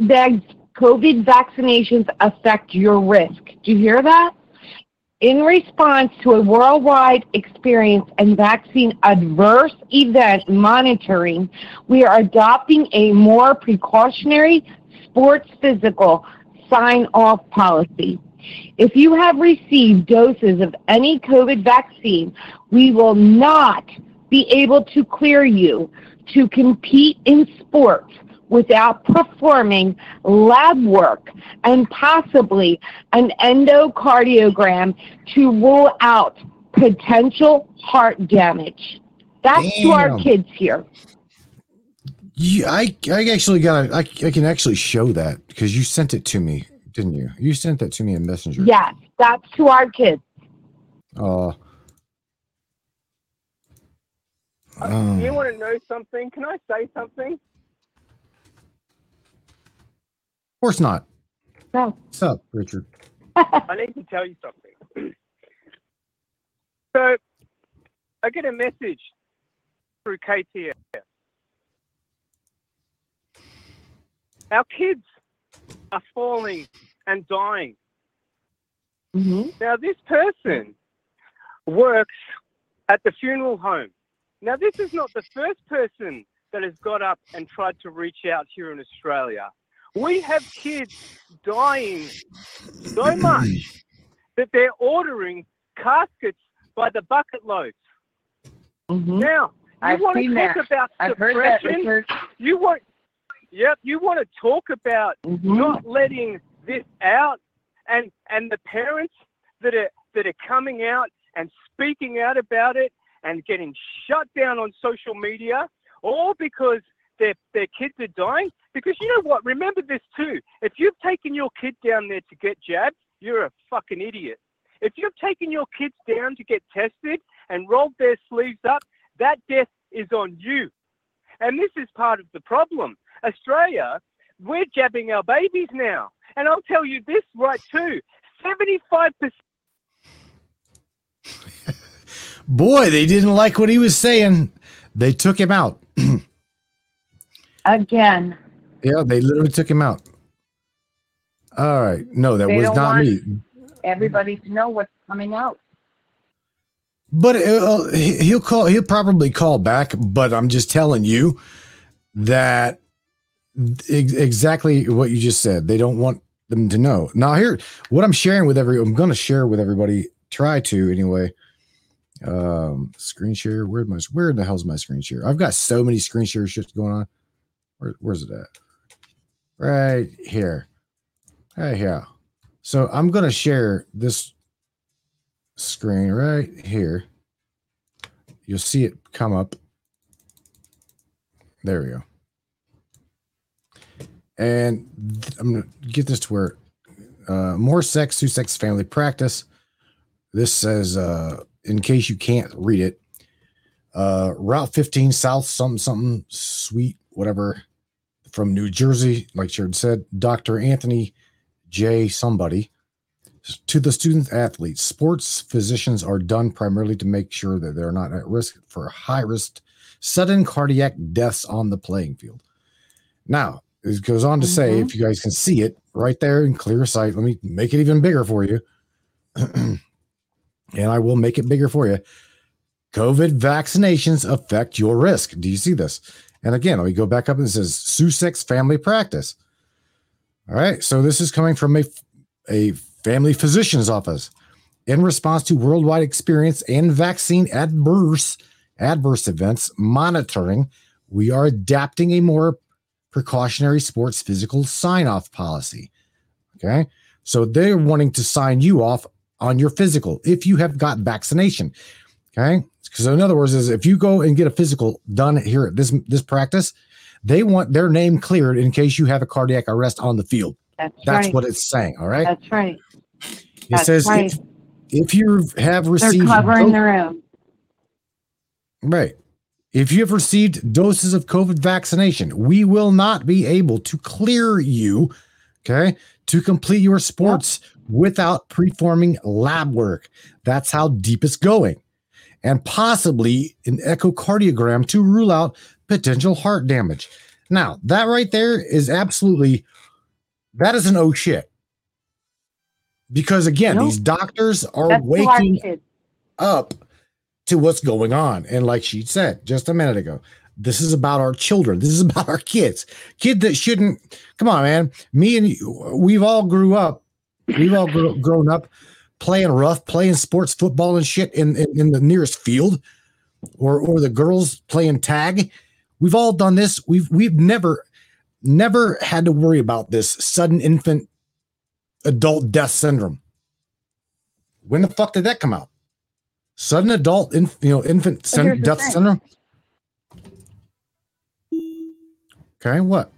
COVID vaccinations affect your risk. Do you hear that? In response to a worldwide experience and vaccine adverse event monitoring, we are adopting a more precautionary sports physical sign off policy. If you have received doses of any COVID vaccine, we will not be able to clear you to compete in sports without performing lab work and possibly an endocardiogram to rule out potential heart damage. That's to our kids here. You, I, I actually got. I, I can actually show that because you sent it to me, didn't you? You sent that to me in Messenger. Yes, that's to our kids. Uh, Uh, you um, want to know something? Can I say something? of course not. No. What's up, Richard? I need to tell you something. so, I get a message through KTS. Our kids are falling and dying. Mm-hmm. Now, this person works at the funeral home. Now, this is not the first person that has got up and tried to reach out here in Australia. We have kids dying so much that they're ordering caskets by the bucket loads. Mm-hmm. Now, you I've want to talk that. about I've heard that, suppression? You want, yep, you want to talk about Mm-hmm. not letting this out, and and the parents that are that are coming out and speaking out about it and getting shut down on social media, all because their their kids are dying. Because you know what? Remember this too. If you've taken your kid down there to get jabbed, you're a fucking idiot. If you've taken your kids down to get tested and rolled their sleeves up, that death is on you. And this is part of the problem. Australia, we're jabbing our babies now. And I'll tell you this right too 75% Boy, they didn't like what he was saying. They took him out. Again. Yeah, they literally took him out. All right. No, that They was don't not want- me. Everybody to know what's coming out. But uh, he- he'll call. He'll probably call back. But I'm just telling you that ex- exactly what you just said. They don't want them to know. Now, here, what I'm sharing with every, I'm going to share with everybody. Try to anyway. Um, screen share. Where my where in the hell's my screen share? I've got so many screen share shit going on. Where, where's it at? Right here. Right here. So I'm going to share this screen right here. You'll see it come up. There we go. And I'm gonna get this to where uh, more sex, two sex family practice. This says, uh, in case you can't read it, uh, Route 15 South, something, something sweet, whatever, from New Jersey, like Jared said, Dr. Anthony J. Somebody. To the student athletes, sports physicians are done primarily to make sure that they're not at risk for high risk sudden cardiac deaths on the playing field. Now, it goes on to say, mm-hmm. if you guys can see it right there in clear sight, let me make it even bigger for you. and I will make it bigger for you. COVID vaccinations affect your risk. Do you see this? And again, let me go back up and it says Sussex family practice. All right. So this is coming from a, a family physician's office. In response to worldwide experience and vaccine adverse adverse events monitoring, we are adapting a more precautionary sports physical sign off policy. Okay. So they're wanting to sign you off on your physical if you have got vaccination. Okay. Because in other words, is if you go and get a physical done here at this this practice, they want their name cleared in case you have a cardiac arrest on the field. That's, That's right. what it's saying. All right. That's right. it that's says right. if, if you have received, They're covering do- their own. Right. If you have received doses of COVID vaccination, we will not be able to clear you, okay, to complete your sports without performing lab work. That's how deep it's going. And possibly an echocardiogram to rule out potential heart damage. Now, that right there is absolutely that is an oh shit. Because again, Nope. these doctors are That's waking up to what's going on. And like she said just a minute ago, this is about our children. This is about our kids. Kid that shouldn't come on, man. Me and you, we've all grew up. We've all grew, grown up playing rough, playing sports, football and shit in, in, in the nearest field, or or the girls playing tag. We've all done this. We've we've never never had to worry about this sudden infant adult death syndrome. When the fuck did that come out? Sudden adult, inf- you know, infant But here's syn- the death thing. syndrome. Okay, what?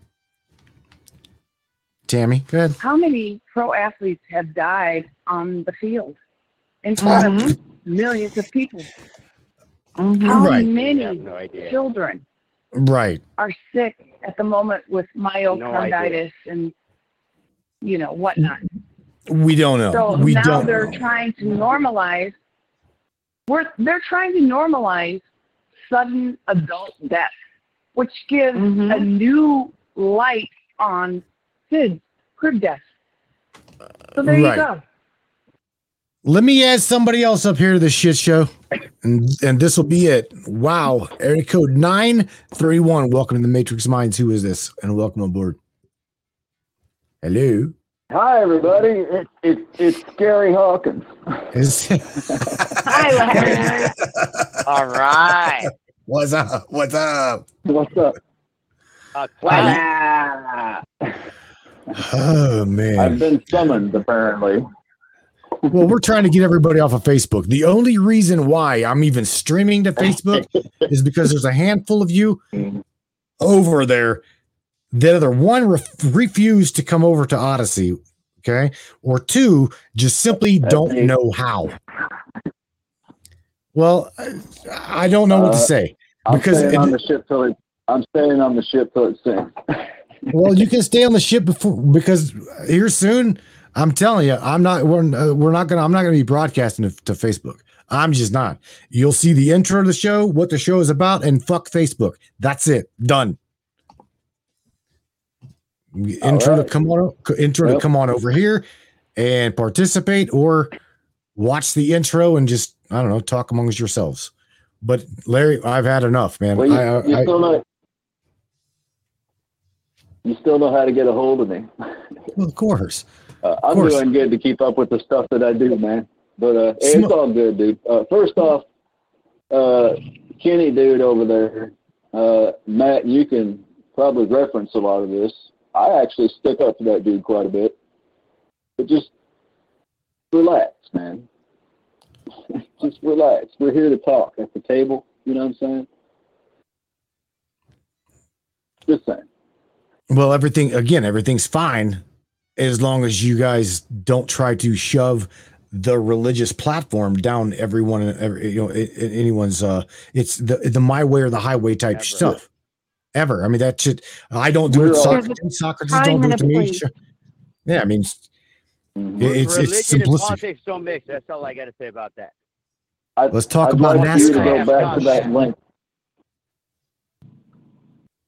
Tammy, good. How many pro athletes have died on the field in front of mm-hmm. millions of people? How Right. many no children Right. are sick at the moment with myocarditis and you know whatnot? We don't know. So we now don't they're know. trying to normalize. We're they're trying to normalize sudden adult death, which gives mm-hmm. a new light on SIDS, crib death. So there Right. you go. Let me add somebody else up here to the shit show. And and this will be it. Wow. Area code 931. Welcome to the Matrix Minds. Who is this? And welcome aboard. Hello. Hi, everybody. It's it's it's Gary Hawkins. Is Hi, Larry. All right. What's up? What's up? What's up? Uh, Oh man. I've been summoned, apparently. Well, we're trying to get everybody off of Facebook. The only reason why I'm even streaming to Facebook is because there's a handful of you over there that either one ref- refuse to come over to Odysee, okay, or two just simply don't know how. Well, I- don't know what to Uh, say I'm because staying it- on the ship till it. I'm staying on the ship till it sinks. well, you can stay on the ship before because here soon. I'm telling you, I'm not. We're, uh, we're not gonna. I'm not gonna be broadcasting to, to Facebook. I'm just not. You'll see the intro of the show, what the show is about, and fuck Facebook. That's it. Done. Intro to right. come on. Intro to come on over here and participate, or watch the intro and just I don't know talk amongst yourselves. But Larry, I've had enough, man. Well, you, I, you I- still know. You still know how to get a hold of me. well, of course. Uh, I'm course. doing good to keep up with the stuff that I do, man. But uh, hey, it's all good, dude. Uh, first off, uh, Kenny, dude, over there, uh, Matt, you can probably reference a lot of this. I actually stick up to that dude quite a bit. But just relax, man. just relax. We're here to talk at the table. You know what I'm saying? Just saying. Well, everything again, everything's fine as long as you guys don't try to shove the religious platform down everyone, every, you know, a- a- anyone's. Uh, it's the the my way or the highway type stuff. Ever, I mean that should. I don't do We're it. all- Socrates, Socrates don't do it to me. Sure. Yeah, I mean, it's Mm-hmm. it's, it's simplistic. politics don't mix. That's all I got to say about that. I, Let's talk I'd about like NASCAR. go back to that link.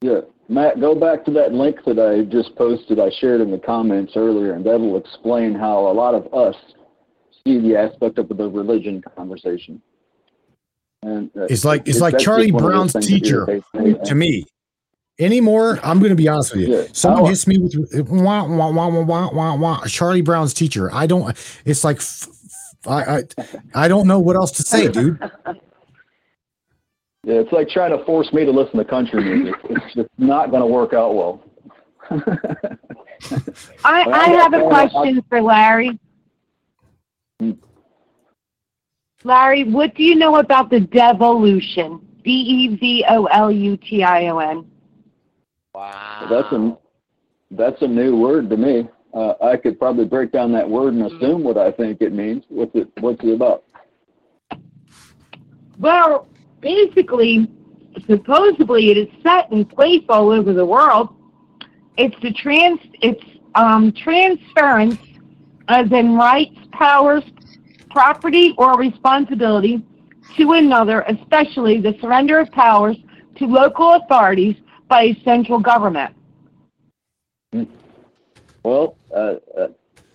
Yeah, Matt, go back to that link that I just posted. I shared in the comments earlier, and that'll explain how a lot of us see the aspect of the religion conversation. And uh, It's like it's it- like Charlie one of those Brown's teacher irritates to me. Anymore, I'm going to be honest with you. Yeah. Someone oh. hits me with wah, wah, wah, wah, wah, wah, wah. Charlie Brown's teacher. I don't. It's like f- f- I, I I don't know what else to say, dude. Yeah, it's like trying to force me to listen to country music. It's just not going to work out well. I, I I have a question for Larry. Larry, what do you know about the devolution? D E V O L U T I O N. Wow. That's a that's a new word to me. Uh, I could probably break down that word and assume what I think it means. What's it What's it about? Well, basically, supposedly it is set in place all over the world. It's the trans, it's um, transference, as in rights, powers, property, or responsibility to another, especially the surrender of powers to local authorities by central government. Well, uh, uh,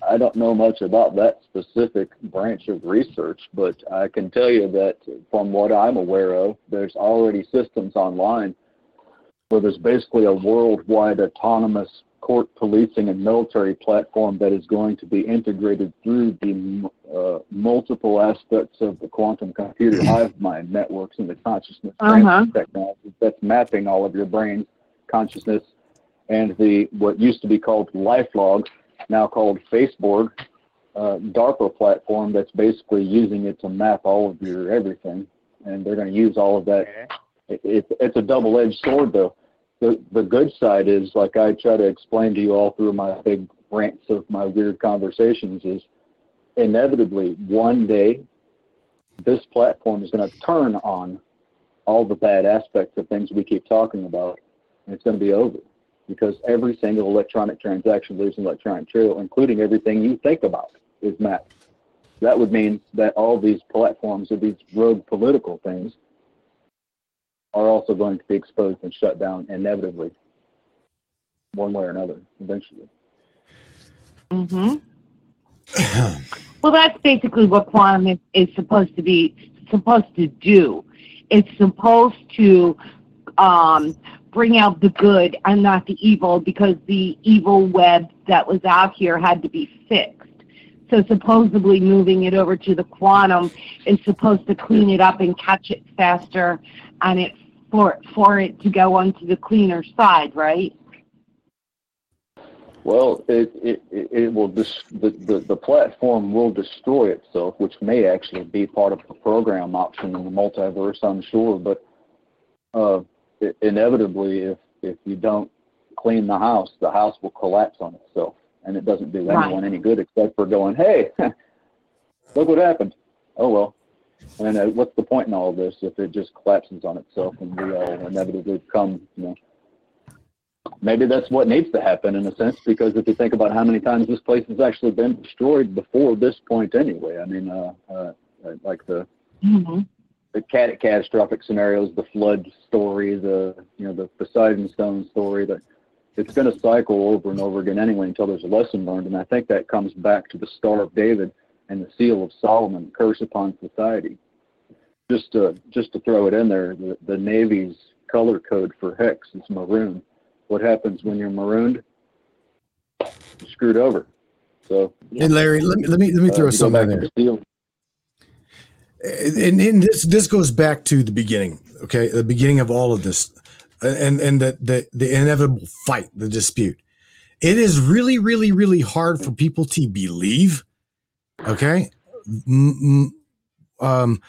I don't know much about that specific branch of research, but I can tell you that from what I'm aware of, there's already systems online where there's basically a worldwide autonomous court policing and military platform that is going to be integrated through the uh, multiple aspects of the quantum computer hive mind networks and the consciousness Uh-huh. technology that's mapping all of your brain consciousness and the what used to be called LifeLog, now called Facebook, uh, DARPA platform that's basically using it to map all of your everything, and they're going to use all of that. It, it, it's a double-edged sword, though. The the good side is, like I try to explain to you all through my big rants of my weird conversations, is inevitably one day this platform is going to turn on all the bad aspects of things we keep talking about, and it's going to be over because every single electronic transaction leaves an electronic trail, including everything you think about, is mapped. That would mean that all these platforms of these rogue political things are also going to be exposed and shut down inevitably, one way or another, eventually. hmm well, that's basically what quantum is, is supposed to be supposed to do. It's supposed to um, bring out the good and not the evil because the evil web that was out here had to be fixed. So supposedly moving it over to the quantum is supposed to clean it up and catch it faster, and it for for it to go onto the cleaner side, right? Well, it it, it will dis- the, the the platform will destroy itself, which may actually be part of the program option in the multiverse. I'm sure, but uh, inevitably, if if you don't clean the house, the house will collapse on itself, and it doesn't do Right. anyone any good except for going, "Hey, look what happened." Oh well. And uh, what's the point in all of this if it just collapses on itself and we all inevitably come, you know, maybe that's what needs to happen in a sense because if you think about how many times this place has actually been destroyed before this point anyway i mean uh, uh like the Mm-hmm. the cat- catastrophic scenarios the flood story the you know the poseidon stone story that it's going to cycle over and over again anyway until there's a lesson learned and i think that comes back to the star of david and the seal of solomon curse upon society just to just to throw it in there the, the navy's color code for hex is maroon what happens when you're marooned? You're screwed over. So, and Larry, let me let me let me uh, throw go something there. the and, and this this goes back to the beginning okay the beginning of all of this and and the the, the inevitable fight the dispute it is really really really hard for people to believe okay um,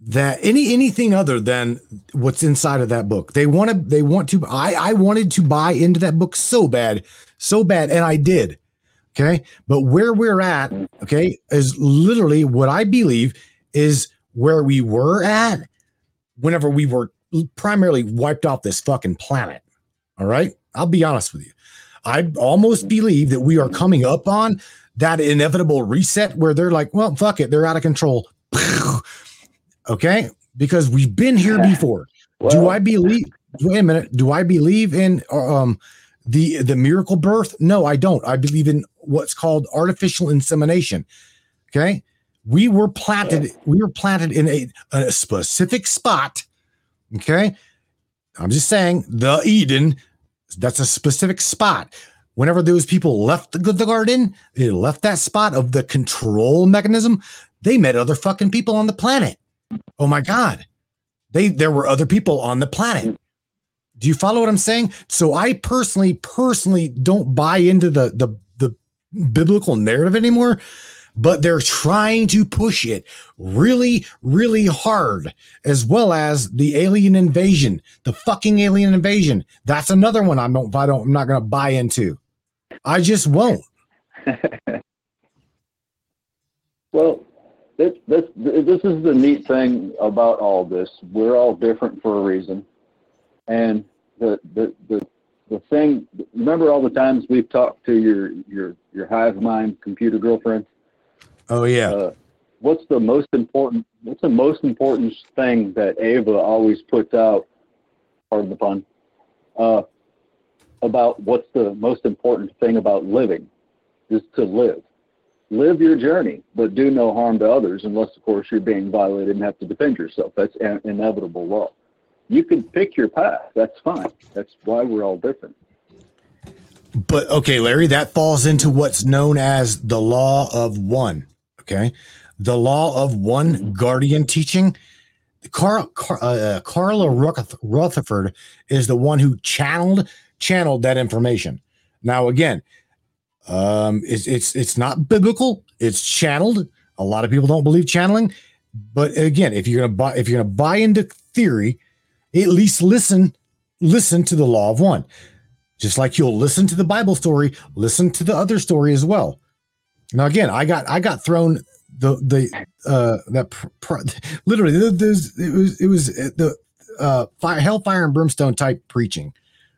that any anything other than what's inside of that book. They want to they want to I I wanted to buy into that book so bad, so bad and I did. Okay? But where we're at, okay, is literally what I believe is where we were at whenever we were primarily wiped off this fucking planet. All right? I'll be honest with you. I almost believe that we are coming up on that inevitable reset where they're like, well, fuck it, they're out of control. okay? Because we've been here before. do I believe wait a minute, do I believe in um the the miracle birth? No, I don't. I believe in what's called artificial insemination. Okay? We were planted we were planted in a, a specific spot. Okay? I'm just saying the Eden that's a specific spot. Whenever those people left the, the garden, they left that spot of the control mechanism. They met other fucking people on the planet. Oh my god, they there were other people on the planet. Do you follow what I'm saying? So I personally, personally don't buy into the the the biblical narrative anymore but they're trying to push it really, really hard, as well as the alien invasion, the fucking alien invasion. That's another one I don't, I don't, I'm not going to buy into. I just won't. Well, this, this this is the neat thing about all this. We're all different for a reason, and the the the the thing. Remember all the times we've talked to your your your hive mind computer girlfriend. Oh yeah. Uh, what's the most important? What's the most important thing that Ava always puts out? Pardon the pun. Uh, about what's the most important thing about living is to live. Live your journey, but do no harm to others, unless of course you're being violated and have to defend yourself. That's an inevitable law. You can pick your path. That's fine. That's why we're all different. But okay, Larry, that falls into what's known as the law of one. Okay. The law of one guardian teaching. Carl, Car, uh, Carla Rutherford is the one who channeled channeled that information. Now, again, um, it's it's it's not biblical. It's channeled. A lot of people don't believe channeling, but again, if you're gonna buy if you're gonna buy into theory, at least listen listen to the law of one. Just like you'll listen to the Bible story, listen to the other story as well. Now, again, I got I got thrown the the uh that pr- pr- literally there's it was it was the uh fire hellfire and brimstone type preaching.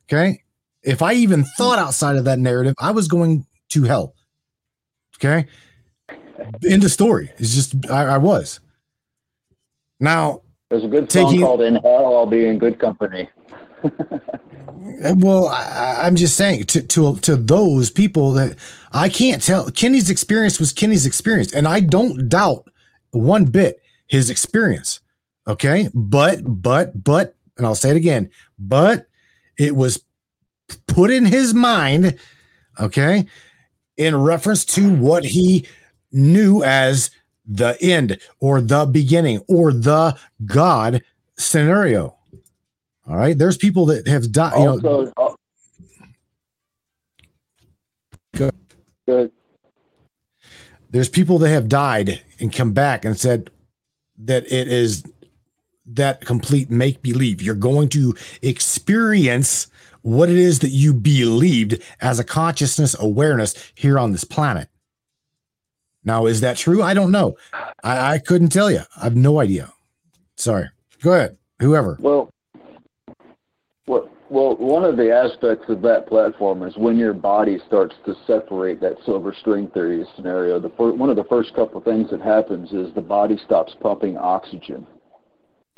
Okay, if I even thought outside of that narrative, I was going to hell. Okay, in the story, it's just I, I was. Now There's a good song Taking- called "In Hell I'll Be in Good Company." Well, I, I'm just saying to to to those people that I can't tell. Kenny's experience was Kenny's experience, and I don't doubt one bit his experience. Okay, but but but, and I'll say it again, but it was put in his mind. Okay, in reference to what he knew as the end or the beginning or the God scenario. All right. There's people that have died. You know, Also, uh, Go- good. there's people that have died and come back and said that it is that complete make believe. You're going to experience what it is that you believed as a consciousness awareness here on this planet. Now, is that true? I don't know. I, I couldn't tell you. I have no idea. Sorry. Go ahead. Whoever. Well, well, well, one of the aspects of that platform is when your body starts to separate that silver string theory scenario. The fir- one of the first couple things that happens is the body stops pumping oxygen.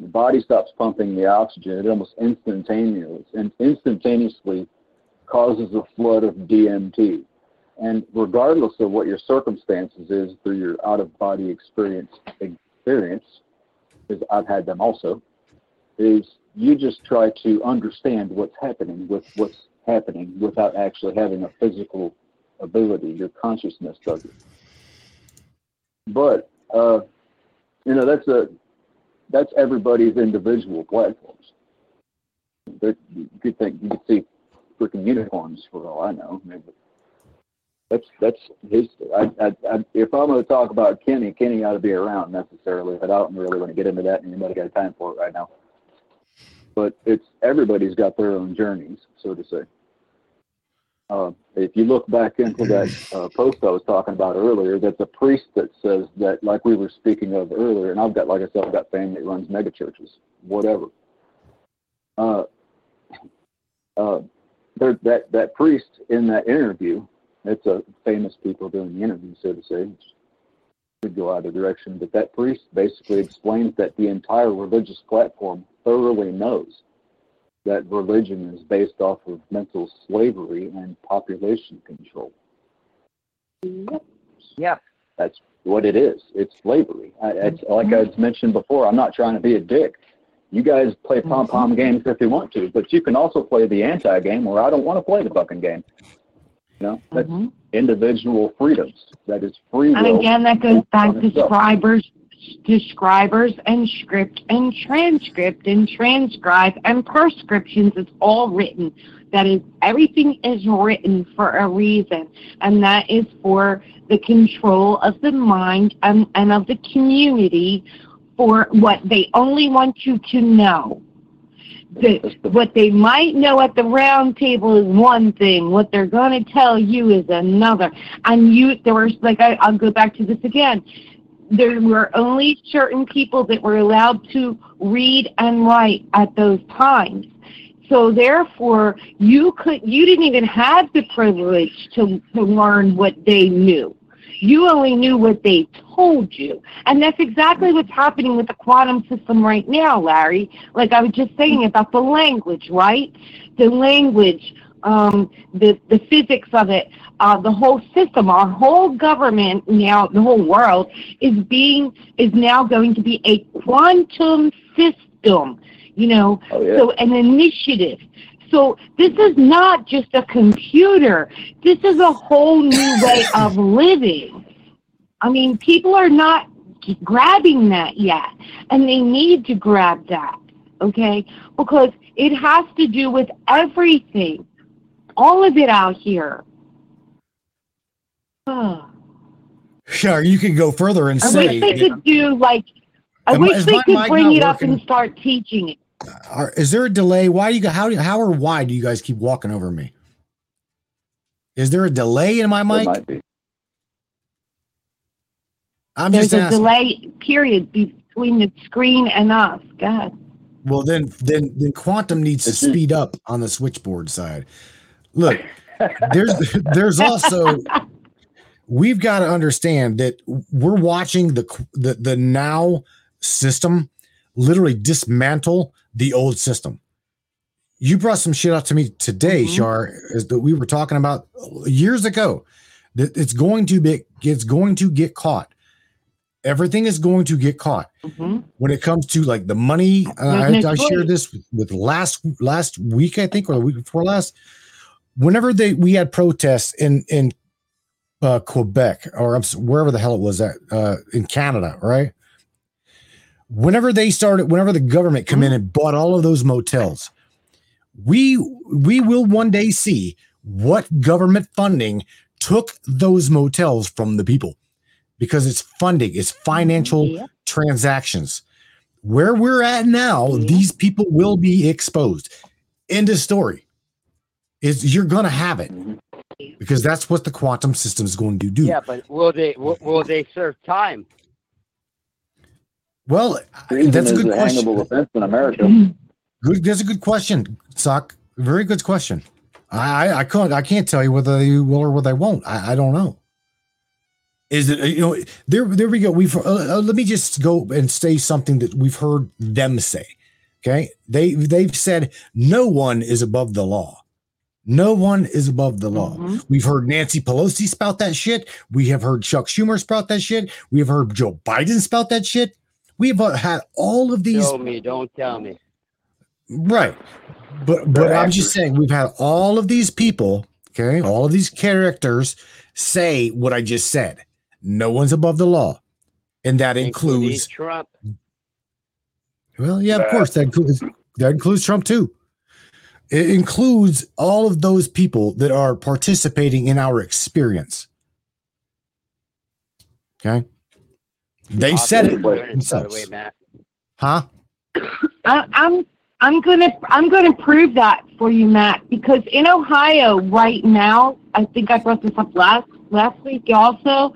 The body stops pumping the oxygen. It almost instantaneously, and instantaneously causes a flood of DMT. And regardless of what your circumstances is through your out of body experience, experience, because I've had them also, is you just try to understand what's happening with what's happening without actually having a physical ability. Your consciousness does it. But uh, you know that's a that's everybody's individual platforms. You could think you could see freaking unicorns for all I know. Maybe. That's that's his. I, I, I, if I'm going to talk about Kenny, Kenny ought to be around necessarily, but I don't really want to get into that. And anybody got time for it right now? But it's everybody's got their own journeys, so to say. Uh, if you look back into that uh, post I was talking about earlier, that's a priest that says that, like we were speaking of earlier, and I've got, like I said, I've got family that runs mega churches, whatever. Uh, uh, there, that that priest in that interview, it's a famous people doing the interview, so to say. Could go either direction, but that priest basically explains that the entire religious platform thoroughly knows that religion is based off of mental slavery and population control. Yep. Yep. That's what it is. It's slavery. I, it's mm-hmm. like I mentioned before. I'm not trying to be a dick. You guys play mm-hmm. pom pom games if you want to, but you can also play the anti game where I don't want to play the fucking game. You know, that's mm-hmm. individual freedoms. That is free And again, that goes back to itself. scribers, describers and script and transcript and transcribe and prescriptions. It's all written. That is, everything is written for a reason, and that is for the control of the mind and, and of the community for what they only want you to know. That what they might know at the round table is one thing. What they're going to tell you is another. And you, there were like I, I'll go back to this again. There were only certain people that were allowed to read and write at those times. So therefore, you could you didn't even have the privilege to to learn what they knew. You only knew what they told you. And that's exactly what's happening with the quantum system right now, Larry. Like I was just saying about the language, right? The language, um, the, the physics of it, uh, the whole system, our whole government now, the whole world is being, is now going to be a quantum system, you know, Oh, yeah. so an initiative. So this is not just a computer. This is a whole new way of living. I mean, people are not grabbing that yet, and they need to grab that, okay? Because it has to do with everything, all of it out here. Oh, Sure, you could go further and I say, wish they could do like, I Am- wish they could bring it up and start teaching it. Are, is there a delay? Why do you how do how or why do you guys keep walking over me? Is there a delay in my mic? might be. I'm There's just a asking. delay period between the screen and us. God. Well, then, then, then quantum needs to speed up on the switchboard side. Look, there's, there's also, we've got to understand that we're watching the the the now system literally dismantle the old system. You brought some shit up to me today, Shar, is that we were talking about years ago. That it's going to be, it's going to get caught. Everything is going to get caught when it comes to like the money. Uh, I, I shared this with last last week, I think, or the week before last. Whenever they we had protests in in uh, Quebec or wherever the hell it was at uh, in Canada, right? Whenever they started, whenever the government come in mm-hmm. and bought all of those motels, we we will one day see what government funding took those motels from the people because it's funding, it's financial transactions. Where we're at now, these people will be exposed. End of story. Is you're gonna have it mm-hmm. because that's what the quantum system is going to do. Yeah, but will they will, will they serve time? Well, Treason that's a good a question. hangable offense in America. Good. That's a good question, Sock. Very good question. I I, I can't I can't tell you whether they will or whether they won't. I, I don't know. Is it you know there there we go. We've uh, uh, let me just go and say something that we've heard them say. Okay, they they've said no one is above the law. No one is above the law. We've heard Nancy Pelosi spout that shit. We have heard Chuck Schumer spout that shit. We have heard Joe Biden spout that shit. We have uh, had all of these Show me, don't tell me. Right. But but I'm just saying we've had all of these people, okay, all of these characters say what I just said. No one's above the law. And that Including includes Trump. well, yeah, of course that includes that includes Trump too. It includes all of those people that are participating in our experience. Okay. They said it By the way, themselves. Matt. Huh? I, I'm I'm gonna I'm gonna prove that for you, Matt, because in Ohio right now, I think I brought this up last last week also.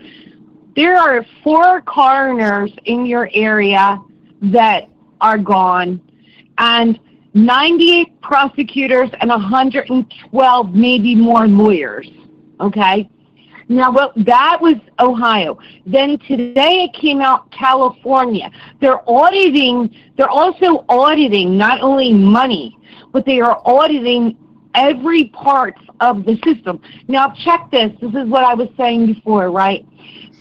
There are four coroners in your area that are gone, and 98 prosecutors and 112 maybe more lawyers. Okay. Now, well, that was Ohio. Then today it came out California. They're auditing, they're also auditing not only money, but they are auditing every part of the system. Now, check this. This is what I was saying before, right?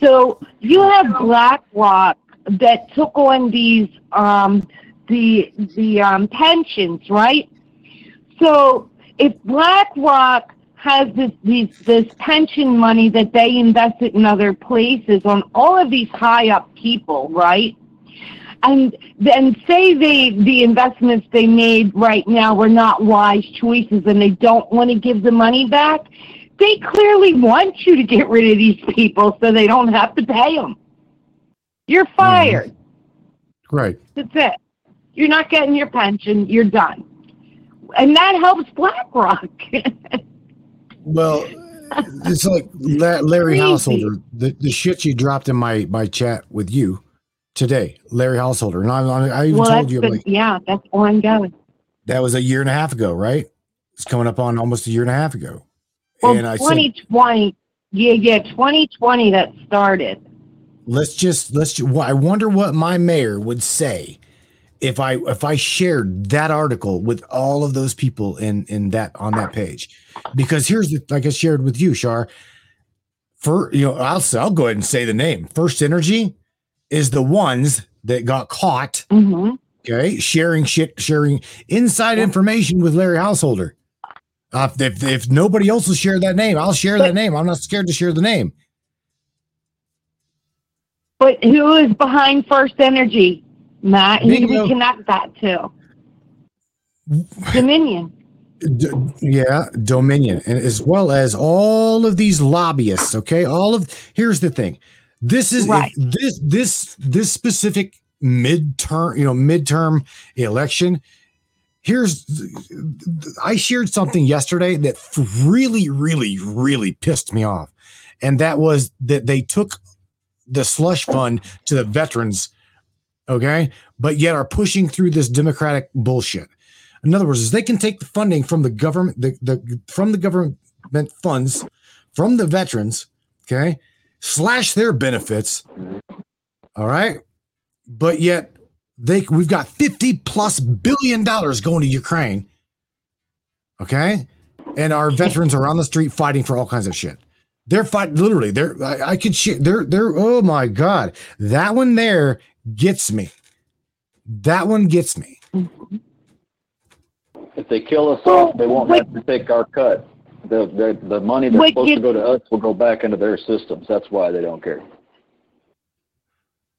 So you have BlackRock that took on these, um, the, the um, pensions, right? So if BlackRock has this these this pension money that they invested in other places on all of these high up people, right? And then say they the investments they made right now were not wise choices and they don't want to give the money back. They clearly want you to get rid of these people so they don't have to pay them. You're mm-hmm. fired. Right. That's it. You're not getting your pension. You're done. And that helps BlackRock. Well, it's like La- Larry Crazy. Householder, the, the shit you dropped in my my chat with you today, Larry Householder, and I, I even well, told you been, like yeah, that's ongoing. that was a year and a half ago, right? It's coming up on almost a year and a half ago, Well, and I said 2020, yeah, yeah, 2020 that started. let's just let's. ju- I wonder what my mayor would say if I if I shared that article with all of those people in in that on that page, because here's the like I shared with you, Shar. For you know, I'll I'll go ahead and say the name. First Energy is the ones that got caught. Mm-hmm. Okay, sharing shit, sharing inside information with Larry Householder. Uh, if if nobody else will share that name, I'll share that name. I'm not scared to share the name. But who is behind First Energy, Matt? Do Bingo. we connect that to? Dominion. D- yeah, Dominion, and as well as all of these lobbyists. Okay, all of here's the thing. This is Right. this this this specific midterm, you know, midterm election. Here's I shared something yesterday that really, really, really pissed me off, and that was that they took the slush fund to the veterans, okay, but yet are pushing through this democratic bullshit. In other words, is they can take the funding from the government, the, the from the government funds from the veterans, okay, slash their benefits. All right. But yet they we've got 50 plus billion dollars going to Ukraine. Okay. And our veterans are on the street fighting for all kinds of shit. They're fighting literally. They're I, I could shit. They're they're oh my god. That one there gets me. That one gets me. If they kill us off, they won't have to take our cut. The the, the money that's What supposed to go to us will go back into their systems. That's why they don't care.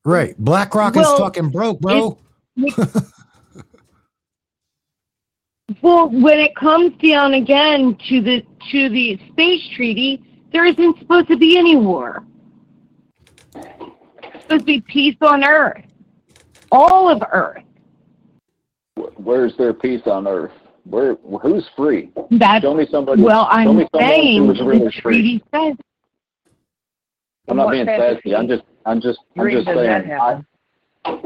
Right. BlackRock Well, is fucking broke, bro. Well, when it comes down again to the to the space treaty, there isn't supposed to be any war. It's supposed to be peace on Earth, all of Earth. Where's there peace on earth? Where who's free? That's Show me somebody. well, I'm me saying who was the really free. says. I'm not being fantasy sassy. I'm just I'm just I'm just saying? I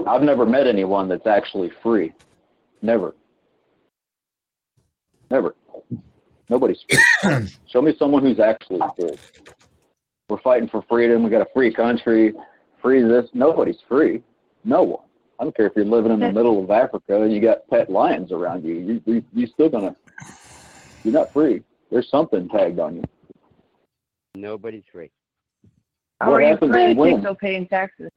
I've never met anyone that's actually free. Never. Never. Nobody's free. Show me someone who's actually free. We're fighting for freedom. We got a free country. Free this. Nobody's free. No one. I don't care if you're living in the middle of Africa and you got pet lions around you. You you you still gonna. You're not free. There's something tagged on you. Nobody's free. How What are you happens free if when? you're still paying taxes?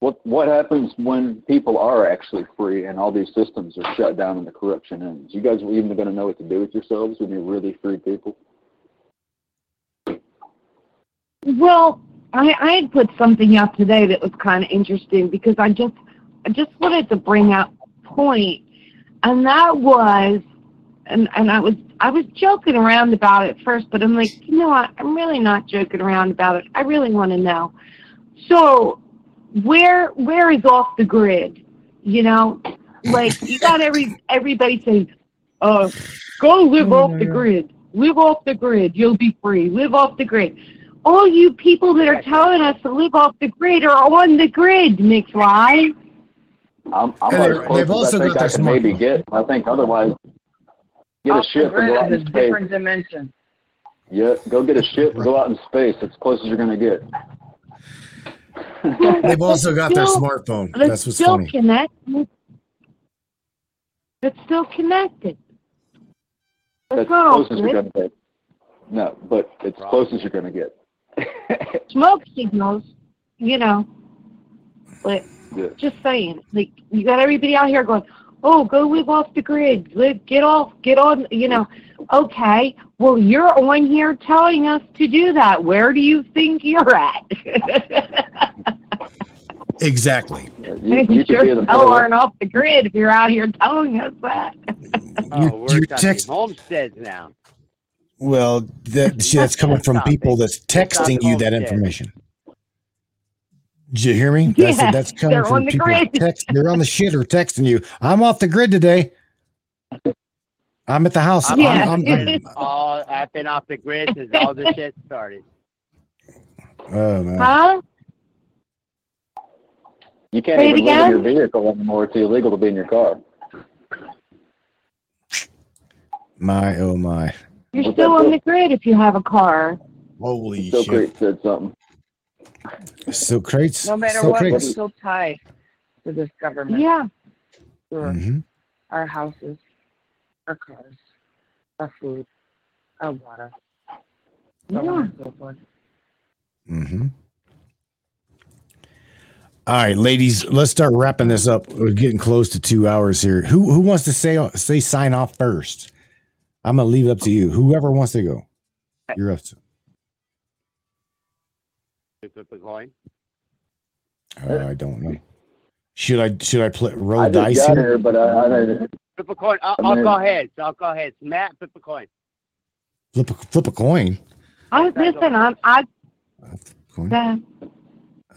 What what happens when people are actually free and all these systems are shut down and the corruption ends? You guys even going to know what to do with yourselves when you're really free people. Well, I, I had put something out today that was kind of interesting because I just I just wanted to bring up a point, and that was and and I was I was joking around about it first, but I'm like, you know what? I'm really not joking around about it. I really want to know. So, where where is off the grid? You know, like you got every everybody saying, "Uh, go live Oh off the grid. Live off the grid. You'll be free. Live off the grid." All you people that are telling us to live off the grid are on the grid, McFly. I'm, I'm And they're, they've also I think got I their can maybe get. I think otherwise, get a Off the ship and go out in space. different dimension. Yeah, go get a ship and go out in space. It's as close as you're gonna get. They've also got their Still- smartphone. Let's That's what's still funny. connected. It's still connected. That's It's not as close as you're grid. gonna get. No, but it's as close as you're gonna get. Smoke signals, you know. But Yeah. just saying, like you got everybody out here going, "Oh, go live off the grid. Live, get off, get on." You know, okay. Well, you're on here telling us to do that. Where do you think you're at? Exactly. You, you you could sure be the hell middle. aren't off the grid if you're out here telling us that. Oh, we're you're talking text- homesteads now. Well, that, see, that's coming from people that's texting you that information. Did you hear me? That's, Yeah, that's coming they're from on the people. grid. Text, they're on the shit or texting you. I'm off the grid today. I'm at the house. I'm Yeah. off I'm, the I'm, grid. all, I've been off the grid since all this shit started. oh man. Huh? You can't Say it even live in your vehicle anymore. It's illegal to be in your car. My oh my. You're What's still on Bill? the grid if you have a car. Holy Still shit. Crate said something. So crates. No matter so what, we're crates. still tied to this government. Yeah. For hmm our houses, our cars, our food, our water, so on Yeah. and so forth. hmm All right, ladies, let's start wrapping this up. We're getting close to two hours here. Who who wants to say say sign off first? I'm gonna leave it up to you. Whoever wants to go, you're up to. Flip a coin. Uh, I don't know. Should I should I play roll I just dice got here? here, but I, I didn't. Flip a coin. I'll, I'm I'll go ahead. So I'll go ahead. Matt, flip a coin. Flip a flip a coin. I listen. I'm. I. Coin. Uh,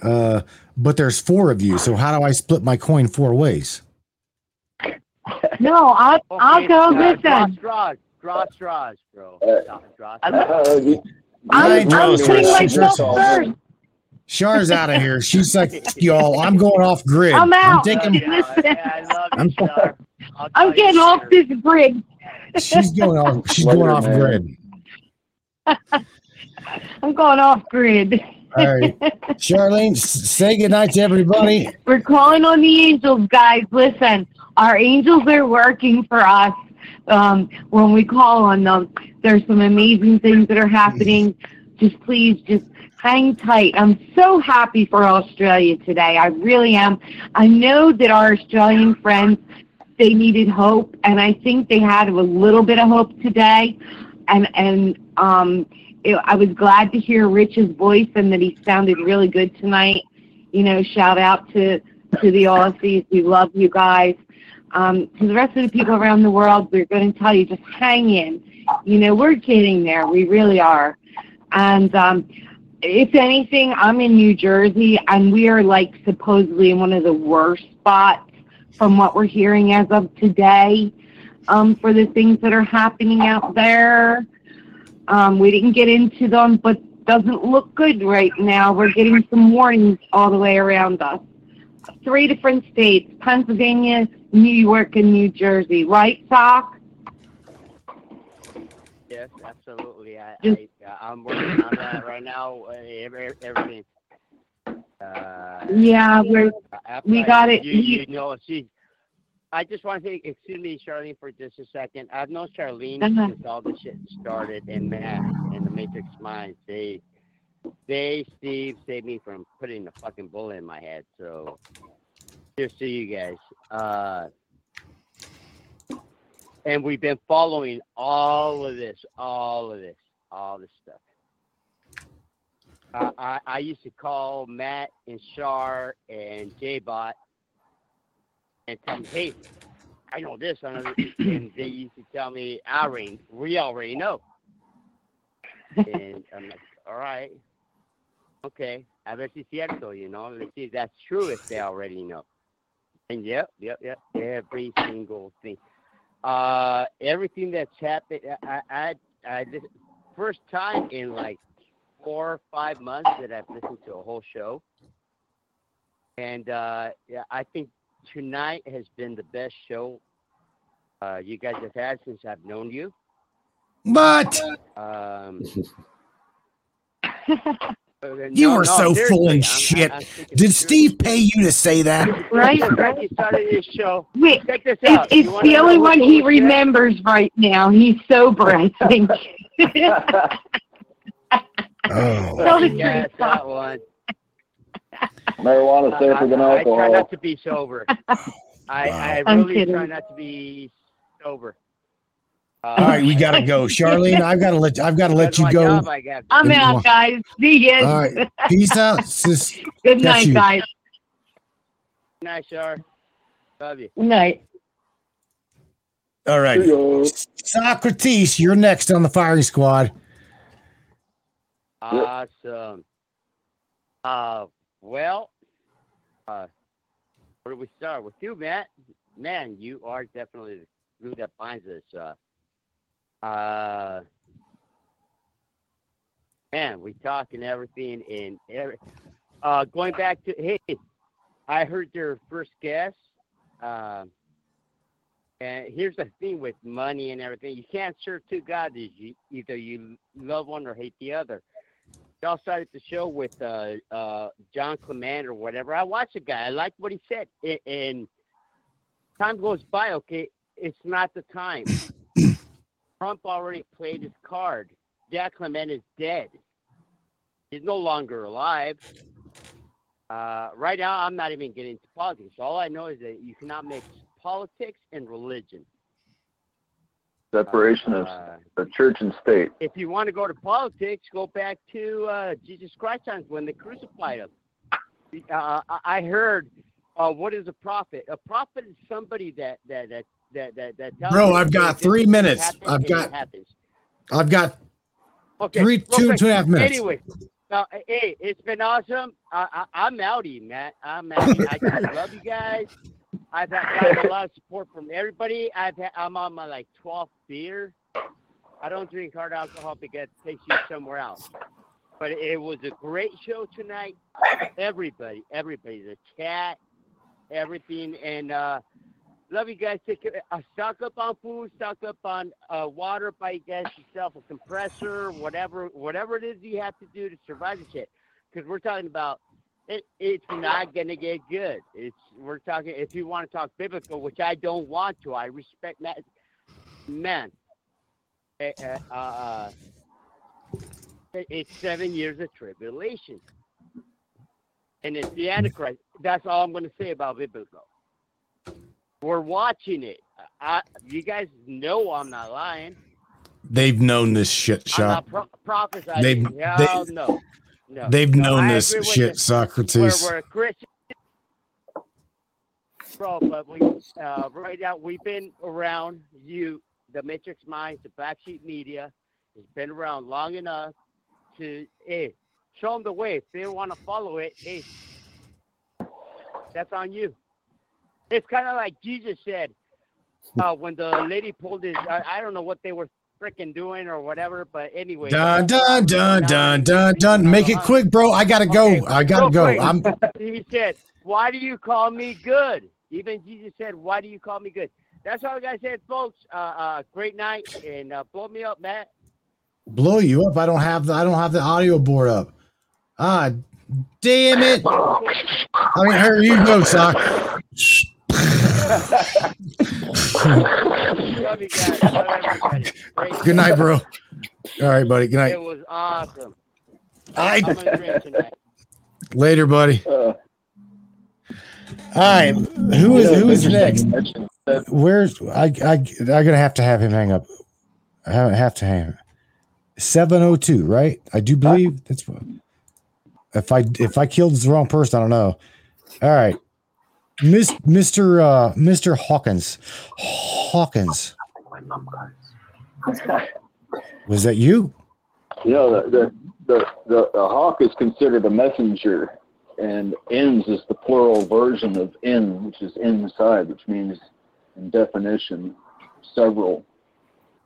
Uh, but there's four of you, so how do I split my coin four ways? no, I'll. I'll Okay, go. uh, Draw Listen. straws. Draw straws, bro. Uh, Draw Uh, you, I I'm, ain't I'm drawing putting straws. myself She's- first. Char's out of here. She's like, y'all, I'm going off grid. I'm out. taking, Yeah, I love I'm- you, I'll I'm getting you off later. this grid. she's going off. She's Later, going off man. grid. I'm going off grid. All right, Charlene, s- say goodnight to everybody. We're calling on the angels, guys. Listen, our angels are working for us. Um, when we call on them, there's some amazing things that are happening. Just please, just hang tight. I'm so happy for Australia today. I really am. I know that our Australian friends they needed hope, and I think they had a little bit of hope today. And and um, it, I was glad to hear Rich's voice and that he sounded really good tonight. You know, shout out to to the Aussies. We love you guys. Um, to the rest of the people around the world, we're going to tell you just hang in. You know, we're getting there. We really are. And um, if anything, I'm in New Jersey, and we are like supposedly in one of the worst spots from what we're hearing as of today um, for the things that are happening out there. Um, we didn't get into them, but doesn't look good right now. We're getting some warnings all the way around us. Three different states: Pennsylvania, New York, and New Jersey. Right, Sock? Yes, absolutely. I, I, uh, I'm working on that right now. Uh, every, everything. Uh, Yeah, we're after we I- got it. You, you know, she. I just want to say, excuse me, Charlene, for just a second. I've known Charlene Uh-huh. since all this shit started, and Matt and the Matrix Minds. They, they, Steve, saved me from putting the fucking bullet in my head. So, just to you guys. Uh, and we've been following all of this, all of this, all this stuff. Uh, I, I used to call Matt and Shar and J-Bot and tell them, hey, I know this, I know this. and they used to tell me, I already, we already know. And I'm like, all right, okay, a ver si cierto, you know, let's see if that's true if they already know. And yep, yep, yep, every single thing. Uh, everything that's happened, I, I, I, first time in like four or five months that I've listened to a whole show. And uh, yeah, I think tonight has been the best show uh, you guys have had since I've known you. What? Um, You no, were no, so full seriously, of I'm- shit. I'm Did Steve pay you to say that? Right, Since right. you started this show, Wait, check this It's, out. You it's the only one he was said? remembers right now. He's sober, I think. Oh. Tell the Yes, truth. that one. Marijuana safer than I, I try alcohol. not to be sober. I, I I'm really try not to be sober. Uh, All right, we gotta go, Charlene. I've got to let I've got to let you go. job, I got. I'm out, guys. See ya. All right, peace out. Sis. Good night, you. guys. Nice, Char. Love you. Good night. All right, See. Socrates, you're next on the firing squad. Awesome. Uh, well, uh, where do we start with you, Matt? Man, you are definitely the glue that binds us. Uh, uh, man, we talk and everything, and every, uh, going back to hey, I heard your first guest. Um, and here's the thing with money and everything: you can't serve two gods. You, either you love one or hate the other y'all started the show with uh, uh, John Clement or whatever. I watched the guy. I liked what he said. A- And time goes by, okay, it's not the time. Trump already played his card. Jack Clement is dead. He's no longer alive. Uh, right now, I'm not even getting into politics. All I know is that you cannot mix politics and religion. Separation of Uh, the church and state. if you want to go to politics, go back to uh, Jesus Christ times when they crucified him. Uh, I- I heard, uh, what is a prophet? A prophet is somebody that that that that that, that tells Bro, I've got three minutes. I've got- happens. I've got Okay, three- real two- quick. two and a half minutes. Anyway, now, hey, it's been awesome. I, I, I'm outie, Matt. I'm outie. I just love you guys. I've had, gotten a lot of support from everybody. I've had, I'm on my like 12th beer. I don't drink hard alcohol because it takes you somewhere else. But it was a great show tonight. Everybody, everybody, the chat, everything, and uh, love you guys. Take care. Uh, stock up on food, stock up on uh, water. Buy you guys yourself a compressor, whatever, whatever it is you have to do to survive the shit. Because we're talking about it, it's not gonna get good. It's we're talking. If you want to talk biblical, which I don't want to, I respect that. Man, eh, eh, uh, uh, it's seven years of tribulation, and it's the Antichrist. That's all I'm to say about biblical. We're watching it. I, you guys know I'm not lying. they've known this shit not pro- prophesying. They've- Hell they- no. No. They've No, known I this shit, you. Socrates. We're, we're a Christian, bro. But we uh, right now we've been around you, the Matrix Minds, the Backseat Media. has been around long enough to hey, show them the way. If they want to follow it, hey, that's on you. It's kind of like Jesus said uh, when the lady pulled his. I, I don't know what they were freaking doing or whatever, but anyway. Dun dun dun dun dun dun. Make it quick, bro. I gotta go. I gotta go. quick, I'm he said, "Why do you call me good?" Even Jesus said, "Why do you call me good?" That's all I got said, folks. Uh, uh, great night and uh, blow me up, Matt. blow you up. I don't have the I don't have the audio board up. Ah, damn it. I mean, here you go, Sock. Love you guys. Love Good night, bro. All right, buddy. Good night. It was awesome. I- I'm gonna drink tonight. Later, buddy. All right, who is who is next? Where's I I I'm gonna have to have him hang up. I have have to hang. Seven oh two, right? I do believe that's what. If I if I killed the wrong person, I don't know. All right, Miss, Mr. Uh, Mr. Hawkins. Hawkins. Was that you? The, the, the, the, the hawk is considered a messenger, and ends is the plural version of in, which is inside, which means, in definition, several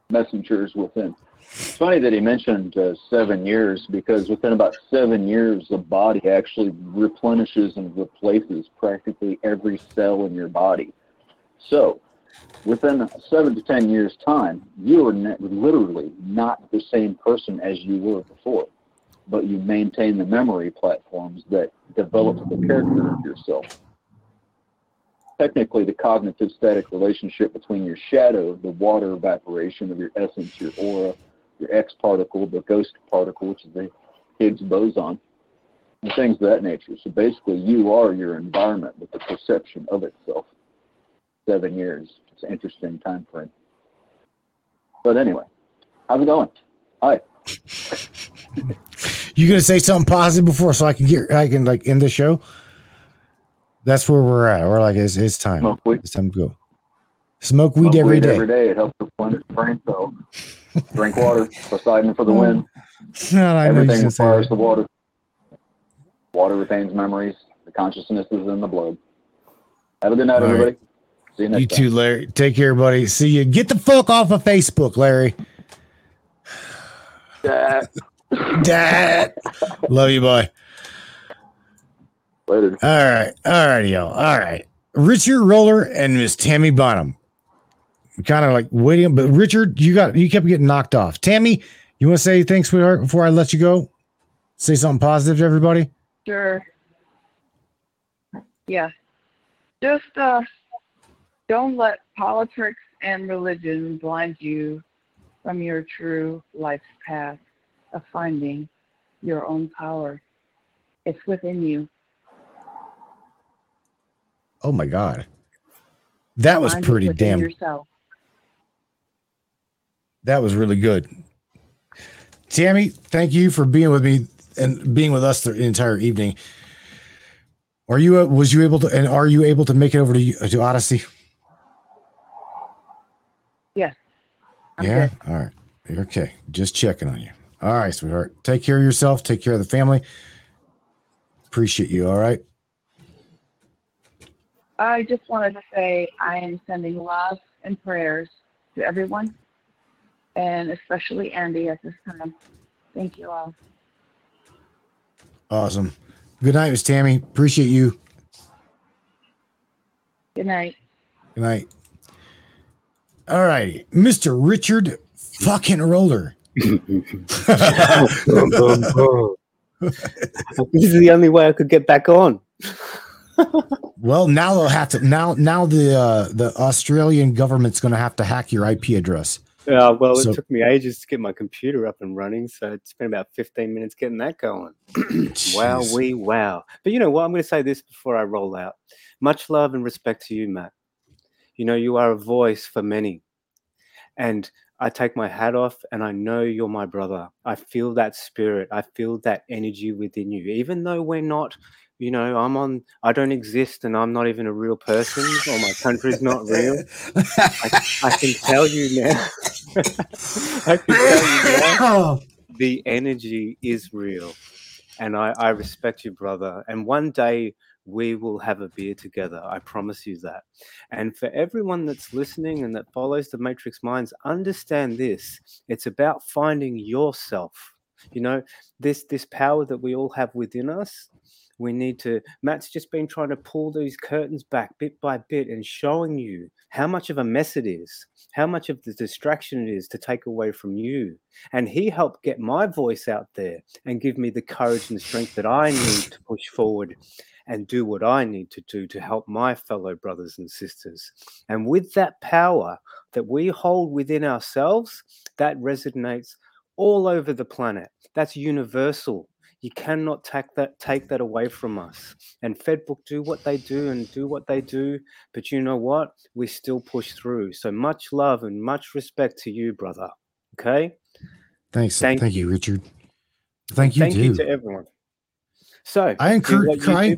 messengers within. It's funny that he mentioned uh, seven years because within about seven years, the body actually replenishes and replaces practically every cell in your body. So, within seven to ten years' time, you are literally not the same person as you were before, but you maintain the memory platforms that develop the character of yourself. Technically, the cognitive static relationship between your shadow, the water evaporation of your essence, your aura, your X particle, the ghost particle, which is the Higgs boson, and things of that nature. So basically, you are your environment with the perception of itself. Seven years. It's an interesting time frame. But anyway, how's it going? Hi. You gonna say something positive before so I can get I can like end the show? That's where we're at. We're like it's, it's time. Smoke weed. It's time to go. Smoke weed Smoke every weed day. Every day. It helps replenish brain cells. Drink water. Poseidon for the win. No, I know you Everything requires the water. Water retains memories. The consciousness is in the blood. Have a good night, All right. everybody. See you next You time. too, Larry. Take care, buddy. See you. Get the fuck off of Facebook, Larry. Dad. Dad. Love you, boy. Later. All right. All right, y'all. All right. Richard Roller and Miss Tammy Bonham. Kind of like waiting, but Richard, you got you kept getting knocked off. Tammy, you want to say thanks, sweetheart, before I let you go? Say something positive to everybody. Sure. Yeah. Just uh don't let politics and religion blind you from your true life's path of finding your own power. It's within you. Oh my God. That was pretty damn yourself. That was really good. Tammy, thank you for being with me and being with us the entire evening. Are you uh, was you able to and are you able to make it over to to Odysee? Yes. I'm yeah. good. All right. Okay. Just checking on you. All right, sweetheart. Take care of yourself. Take care of the family. Appreciate you. All right. I just wanted to say I am sending love and prayers to everyone, and especially Andy at this time. Thank you all. Awesome. Good night, Miss Tammy. Appreciate you. Good night. Good night. All right. Mr. Richard fucking Roller. this is the only way I could get back on. Well, now they'll have to now now the uh the Australian government's gonna have to hack your IP address. Yeah, well, So- it took me ages to get my computer up and running, so it's been about 15 minutes getting that going. wow, we wow. But you know what? I'm going to say this before I roll out. Much love and respect to you, Matt. You know, you are a voice for many. And I take my hat off and I know you're my brother. I feel that spirit. I feel that energy within you. Even though we're not, you know, I'm on, I don't exist and I'm not even a real person or my country's not real. I, I can tell you now. I can tell you now. The energy is real. And I, I respect you, brother. And one day we will have a beer together. I promise you that. And for everyone that's listening and that follows the Matrix Minds, understand this. It's about finding yourself. You know, this this power that we all have within us. We need to. Matt's just been trying to pull these curtains back bit by bit and showing you how much of a mess it is, how much of the distraction it is to take away from you. And he helped get my voice out there and give me the courage and the strength that I need to push forward and do what I need to do to help my fellow brothers and sisters. And with that power that we hold within ourselves, that resonates all over the planet. That's universal. You cannot take that take that away from us. And Fedbook do what they do and do what they do, but you know what? We still push through. So much love and much respect to you, brother. Okay? Thanks. Thank Thank, you, Richard. Thank you Thank too. you to everyone. So I encourage- I-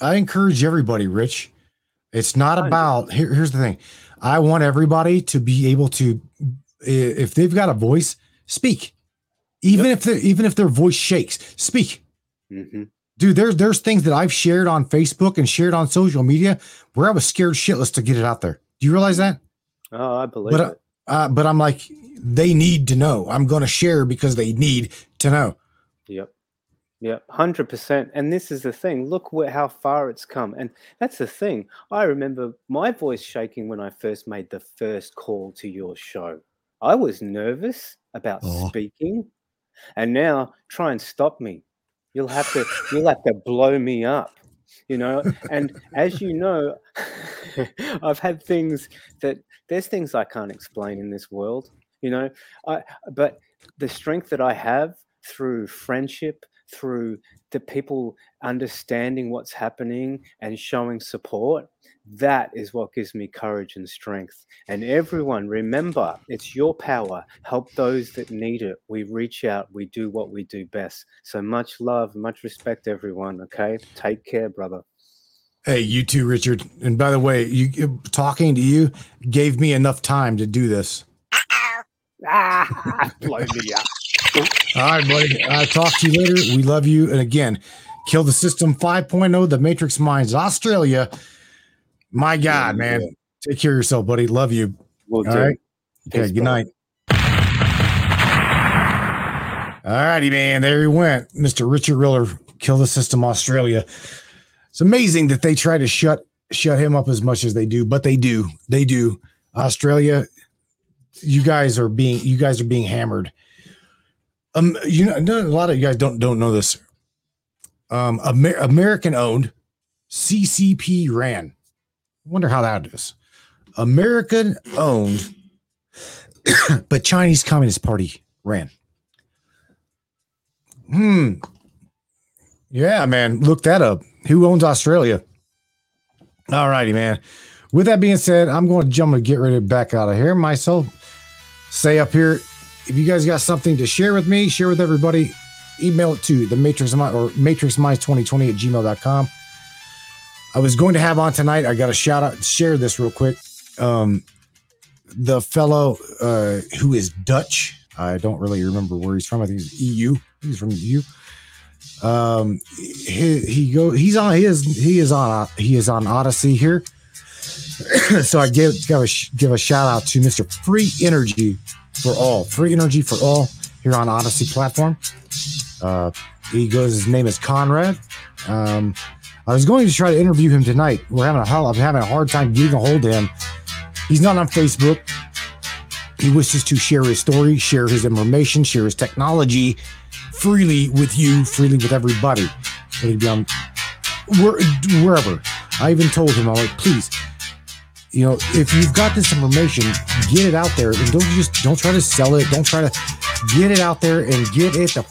I encourage everybody, Rich. It's not I about here, here's the thing. I want everybody to be able to if they've got a voice, speak. Even if they even if their voice shakes, speak. hmm Dude, there's there's things that I've shared on Facebook and shared on social media where I was scared shitless to get it out there. Do you realize that? Oh, I believe But it. uh, but I'm like, they need to know. I'm going to share because they need to know. Yep. Yep. Hundred percent. And this is the thing. Look where how far it's come. And that's the thing. I remember my voice shaking when I first made the first call to your show. I was nervous about Oh. speaking. And now try and stop me. You'll have to you'll have to blow me up. You know, and as you know, I've had things that there's things I can't explain in this world, you know. I but the strength that I have through friendship, through the people understanding what's happening and showing support, that is what gives me courage and strength. And everyone, remember, it's your power. Help those that need it. We reach out, we do what we do best. So much love, much respect, everyone. Okay. Take care, brother. Hey, you too, Richard. And by the way, you talking to you gave me enough time to do this. Ah, blow me up. All right, buddy. I'll talk to you later. We love you. And again, Kill the System 5.0, The Matrix Minds, Australia. My God, man. Take care of yourself, buddy. Love you. Will All right. Okay, good night. All righty, man. There he went. Mr. Richard Riller, Kill the System Australia. It's amazing that they try to shut shut him up as much as they do, but they do. They do. Australia, you guys are being you guys are being hammered. Um, you know, a lot of you guys don't don't know this. Um, Amer- American owned CCP ran. Wonder how that is. American owned, but Chinese Communist Party ran. Hmm. Yeah, man. Look that up. Who owns Australia? All righty, man. With that being said, I'm going to jump and get ready to back out of here. Myself, stay up here. If you guys got something to share with me, share with everybody, email it to the Matrix or MatrixMinds2020 at gmail.com. I was going to have on tonight. I got to shout out, share this real quick. Um, the fellow uh, who is Dutch, I don't really remember where he's from. I think he's EU. He's from EU. Um, he, he go. He's on. He is. He is on. He is on Odysee here. so I give give a give a shout out to Mr. Free Energy for all. Free Energy for all here on Odysee platform. Uh, he goes. His name is Conrad. Um, I was going to try to interview him tonight. We're having a hell. I'm having a hard time getting a hold of him. He's not on Facebook. He wishes to share his story, share his information, share his technology freely with you, freely with everybody. He'd be on where, wherever. I even told him, I'm like, please, you know, if you've got this information, get it out there and don't just don't try to sell it. Don't try to get it out there and get it to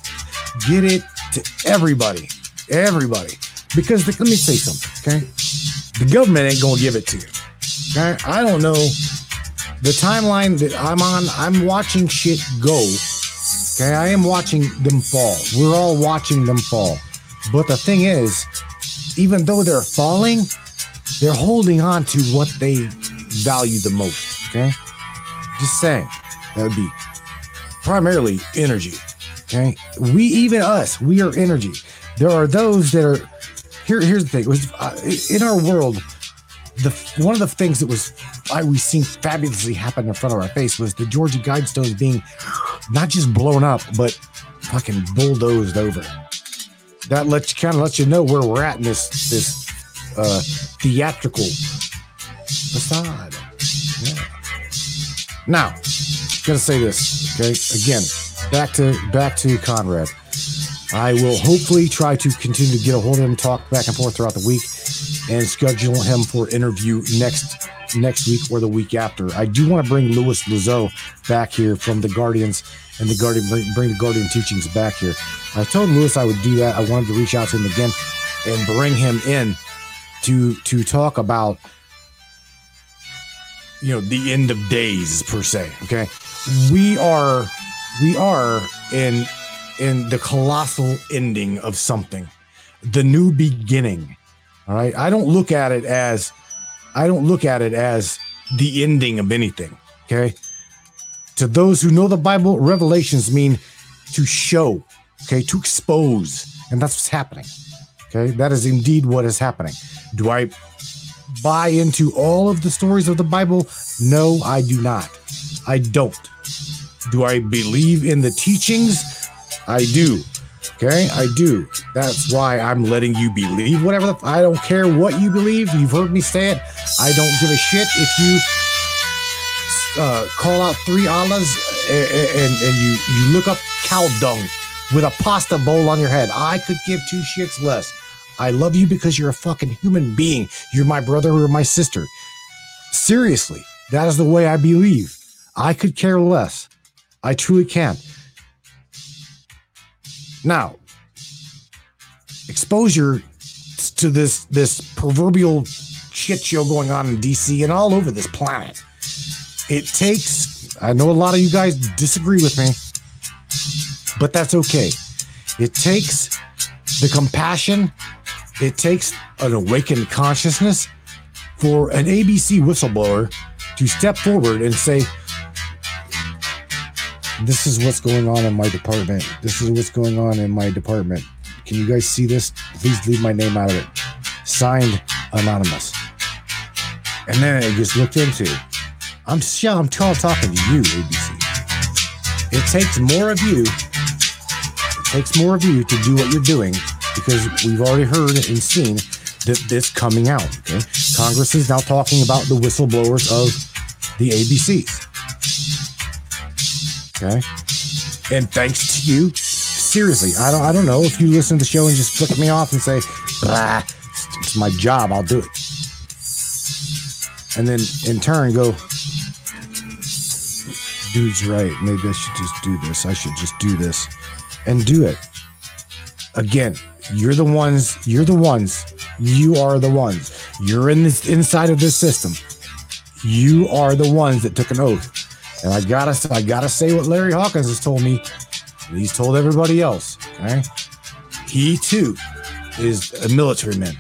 get it to everybody, everybody. Because the, let me say something, okay? The government ain't gonna give it to you. Okay, I don't know the timeline that I'm on. I'm watching shit go. Okay, I am watching them fall. We're all watching them fall. But the thing is, even though they're falling, they're holding on to what they value the most. Okay, just saying that would be primarily energy. Okay, we even us, we are energy. There are those that are here. Here's the thing: it was uh, in our world, the one of the things that was I we seen fabulously happen in front of our face was the Georgia Guidestones being not just blown up, but fucking bulldozed over. That lets kind of lets you know where we're at in this this uh, theatrical facade. Yeah. Now, gonna say this, okay? Again, back to back to Conrad. I will hopefully try to continue to get a hold of him, talk back and forth throughout the week, and schedule him for interview next next week or the week after. I do want to bring Louis Lazo back here from the Guardians and the Guardian bring the Guardian teachings back here. I told Louis I would do that. I wanted to reach out to him again and bring him in to to talk about you know the end of days per se. Okay, we are we are in in the colossal ending of something, the new beginning. All right. I don't look at it as I don't look at it as the ending of anything. Okay. To those who know the Bible, revelations mean to show, okay, to expose. And that's what's happening. Okay. That is indeed what is happening. Do I buy into all of the stories of the Bible? No, I do not. I don't. Do I believe in the teachings? I do. Okay, I do. That's why I'm letting you believe whatever. The, I don't care what you believe. You've heard me say it. I don't give a shit if you uh, call out three Allahs and, and, and you you look up cow dung with a pasta bowl on your head. I could give two shits less. I love you because you're a fucking human being. You're my brother or my sister. Seriously, that is the way I believe. I could care less. I truly can. Now, exposure to this this proverbial shit show going on in DC and all over this planet. It takes I know a lot of you guys disagree with me, but that's okay. It takes the compassion, it takes an awakened consciousness for an ABC whistleblower to step forward and say, This is what's going on in my department. This is what's going on in my department. Can you guys see this? Please leave my name out of it. Signed Anonymous. And then it gets looked into. I'm yeah, I'm talking to you, ABC. It takes more of you. It takes more of you to do what you're doing because we've already heard and seen that this coming out. Okay, Congress is now talking about the whistleblowers of the ABCs. Okay, and thanks to you, seriously, I don't, I don't know if you listen to the show and just flick me off and say, "Blah, it's my job, I'll do it," and then in turn go, dude's right. Maybe I should just do this. I should just do this and do it. Again, you're the ones, you're the ones, you are the ones. You're in this inside of this system. You are the ones that took an oath. And I gotta I gotta say what Larry Hawkins has told me. He's told everybody else. Okay. He too is a military man.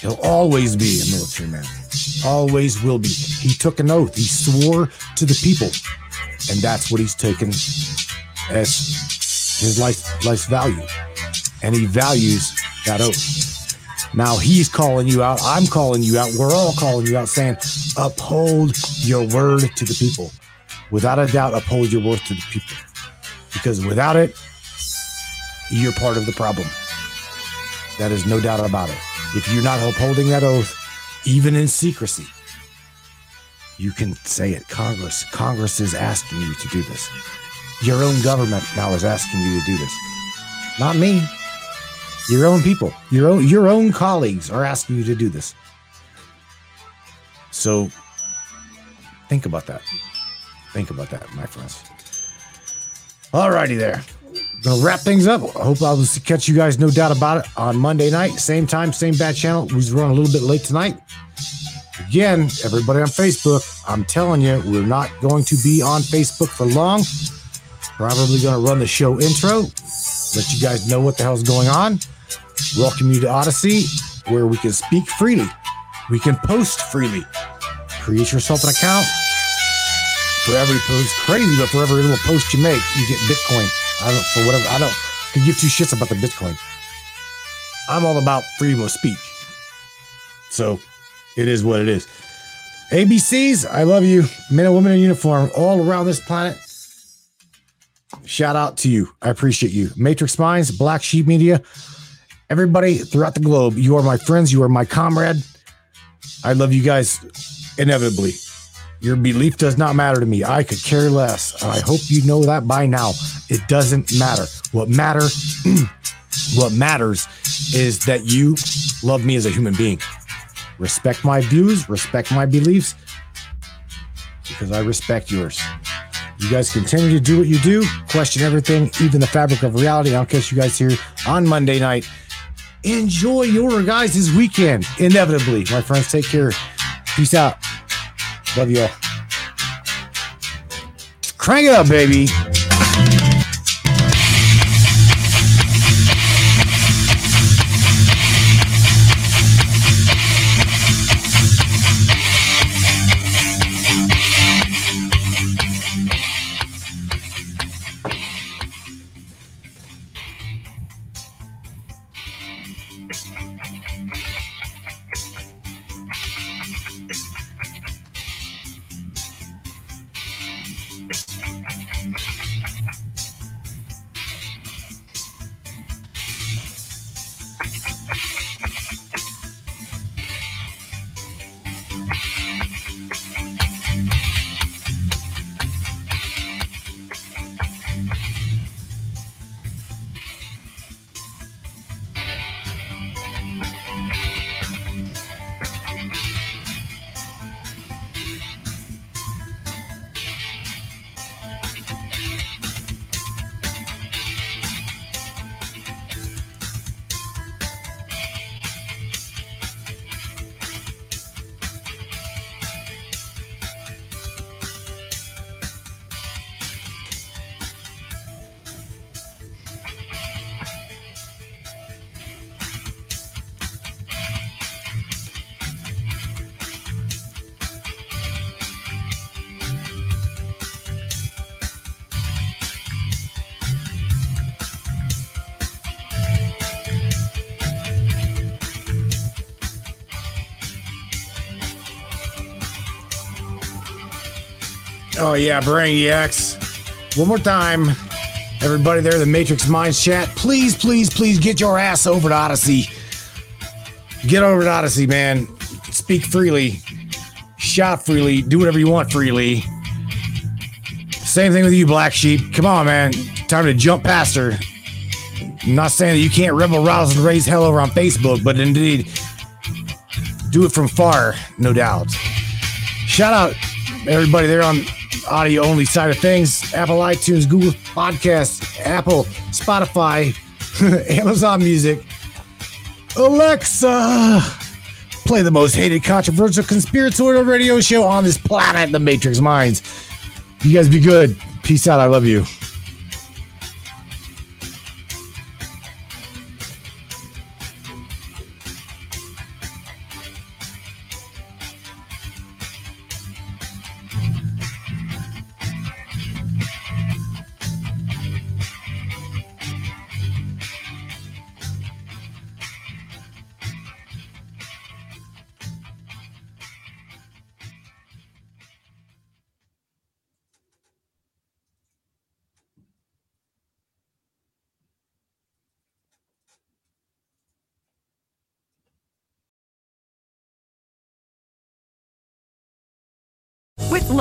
He'll always be a military man. Always will be. He took an oath. He swore to the people. And that's what he's taken as his life life's value. And he values that oath. Now he's calling you out. I'm calling you out. We're all calling you out saying, uphold your word to the people. Without a doubt, uphold your word to the people. Because without it, you're part of the problem. That is no doubt about it. If you're not upholding that oath, even in secrecy, you can say it. Congress, Congress is asking you to do this. Your own government now is asking you to do this. Not me. Your own people, your own your own colleagues are asking you to do this. So think about that. Think about that, my friends. Alrighty there. Gonna wrap things up. I hope I'll catch you guys, no doubt about it, on Monday night. Same time, same bad channel. We run a little bit late tonight. Again, everybody on Facebook, I'm telling you, we're not going to be on Facebook for long. Probably gonna run the show intro, let you guys know what the hell's going on. Welcome you to Odysee, where we can speak freely. We can post freely. Create yourself an account. For every post, crazy, but for every little post you make, you get Bitcoin. I don't for whatever. I don't could give two shits about the Bitcoin. I'm all about freedom of speech. So it is what it is. ABCs, I love you. Men and women in uniform all around this planet. Shout out to you. I appreciate you. Matrix Minds, Black Sheep Media, everybody throughout the globe. You are my friends. You are my comrade. I love you guys inevitably. Your belief does not matter to me. I could care less. I hope you know that by now. It doesn't matter. What matter what matters is that you love me as a human being. Respect my views, respect my beliefs because I respect yours. You guys continue to do what you do, question everything, even the fabric of reality. I'll catch you guys here on Monday night. Enjoy your guys' weekend. Inevitably, my friends, take care. Peace out. Love you all. Crank it up, baby. you Oh yeah, Brainiacs. One more time. Everybody there, the Matrix Minds chat, please, please, please get your ass over to Odysee. Get over to Odysee, man. Speak freely. Shop freely. Do whatever you want freely. Same thing with you, Black Sheep. Come on, man. Time to jump past her. I'm not saying that you can't rebel, rouse, and raise hell over on Facebook, but indeed, do it from far, no doubt. Shout out everybody there on audio only side of things Apple iTunes, Google Podcasts, Apple, Spotify, Amazon Music. Alexa, play the most hated, controversial, conspiratorial radio show on this planet, The Matrix Minds. You guys be good. Peace out. I love you.